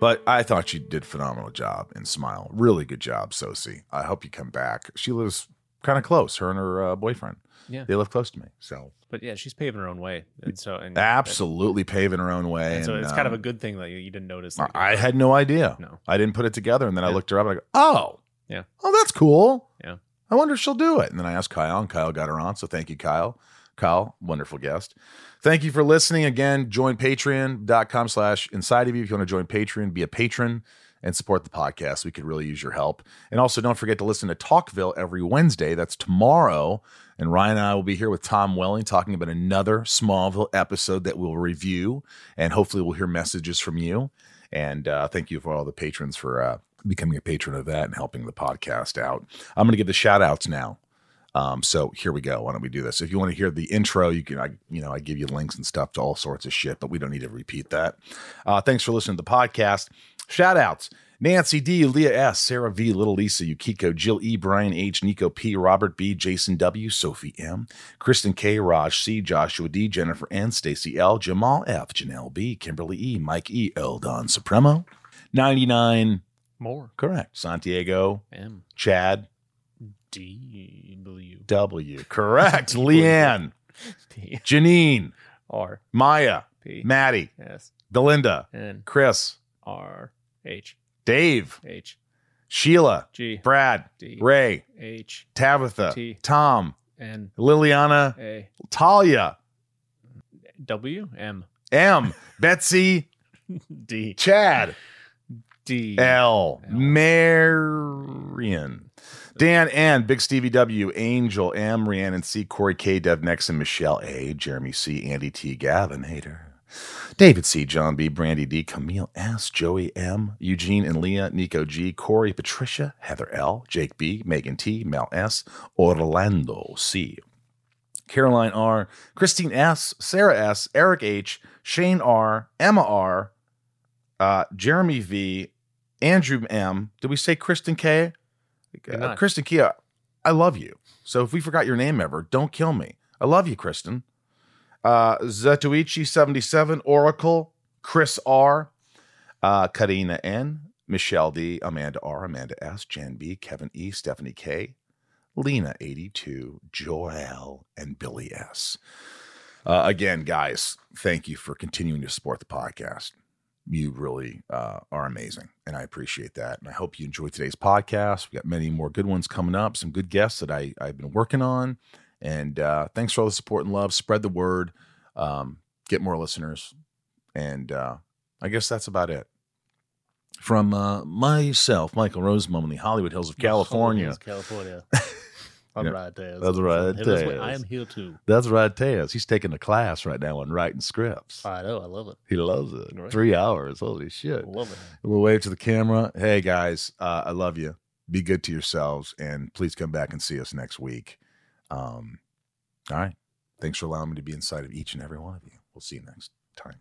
But I thought she did a phenomenal job in Smile. Really good job, Sosie. I hope you come back. She lives kind of close. Her and her uh, boyfriend. Yeah. they live close to me. So But yeah, she's paving her own way, and so and absolutely paving her own way. And so and, it's kind of um, a good thing that you, you didn't notice. I- like, I had no idea. No. I didn't put it together. And then I looked her up and I go, oh, Yeah. oh, that's cool. Yeah. I wonder if she'll do it. And then I asked Kyle, and Kyle got her on. So thank you, Kyle. Kyle, wonderful guest. Thank you for listening. Again, join patreon.com slash inside of you if you want to join Patreon, be a patron and support the podcast. We could really use your help. And also don't forget to listen to Talkville every Wednesday. That's tomorrow. And Ryan and I will be here with Tom Welling talking about another Smallville episode that we'll review. And hopefully we'll hear messages from you. And uh, thank you for all the patrons for uh, becoming a patron of that and helping the podcast out. I'm going to give the shout outs now. Um, so here we go. Why don't we do this? If you want to hear the intro, you can, I, you know, I give you links and stuff to all sorts of shit, but we don't need to repeat that. Uh, thanks for listening to the podcast. Shout outs. Nancy D, Leah S, Sarah V, Little Lisa, Yukiko, Jill E, Brian H, Nico P, Robert B, Jason W, Sophie M, Kristen K, Raj C, Joshua D, Jennifer N, Stacy L, Jamal F, Janelle B, Kimberly E, Mike E, Eldon Supremo, 99, More. correct, Santiago, M. Chad D. W. W, correct, Leanne, P. Janine, R. Maya, P. Maddie, S. Belinda, N. Chris, R. H. Dave, H. Sheila, G. Brad, D. Ray, H. Tabitha, T. Tom, N. Liliana, A. Talia, W. M. M, Betsy, D. Chad, D. L, Marion, Dan N, Big Stevie W, Angel M, Rhiannon C, Corey K, Dev Nexon, Michelle A, Jeremy C, Andy T, Gavin Hater, David C, John B, Brandy D, Camille S, Joey M, Eugene and Leah, Nico G, Corey, Patricia, Heather L, Jake B, Megan T, Mel S, Orlando C. Caroline R, Christine S, Sarah S, Eric H, Shane R, Emma R, uh, Jeremy V, Andrew M. Did we say Kristen K? Uh. Kristen K, I love you. So if we forgot your name ever, don't kill me. I love you, Kristen. Uh, Zatuichi77, Oracle, Chris R, uh, Karina N, Michelle D, Amanda R, Amanda S, Jan B, Kevin E, Stephanie K, Lena 82, Joel, and Billy S. Uh, again, guys, thank you for continuing to support the podcast. You really uh, are amazing, and I appreciate that. And I hope you enjoyed today's podcast. We got many more good ones coming up, some good guests that I, I've been working on. And uh, thanks for all the support and love. Spread the word, um, get more listeners. And uh, I guess that's about it. From uh, myself, Michael Rosenbaum in the Hollywood Hills of California. California. I'm Yeah, right there. that's right Hey, there. that's what- I am here too. That's right, Taz. He's taking a class right now on writing scripts. I know. I love it. He loves it. Right. Three hours. Holy shit. Love it. We'll wave to the camera. Hey, guys, uh, I love you. Be good to yourselves, and please come back and see us next week. Um, all right. Thanks for allowing me to be inside of each and every one of you. We'll see you next time.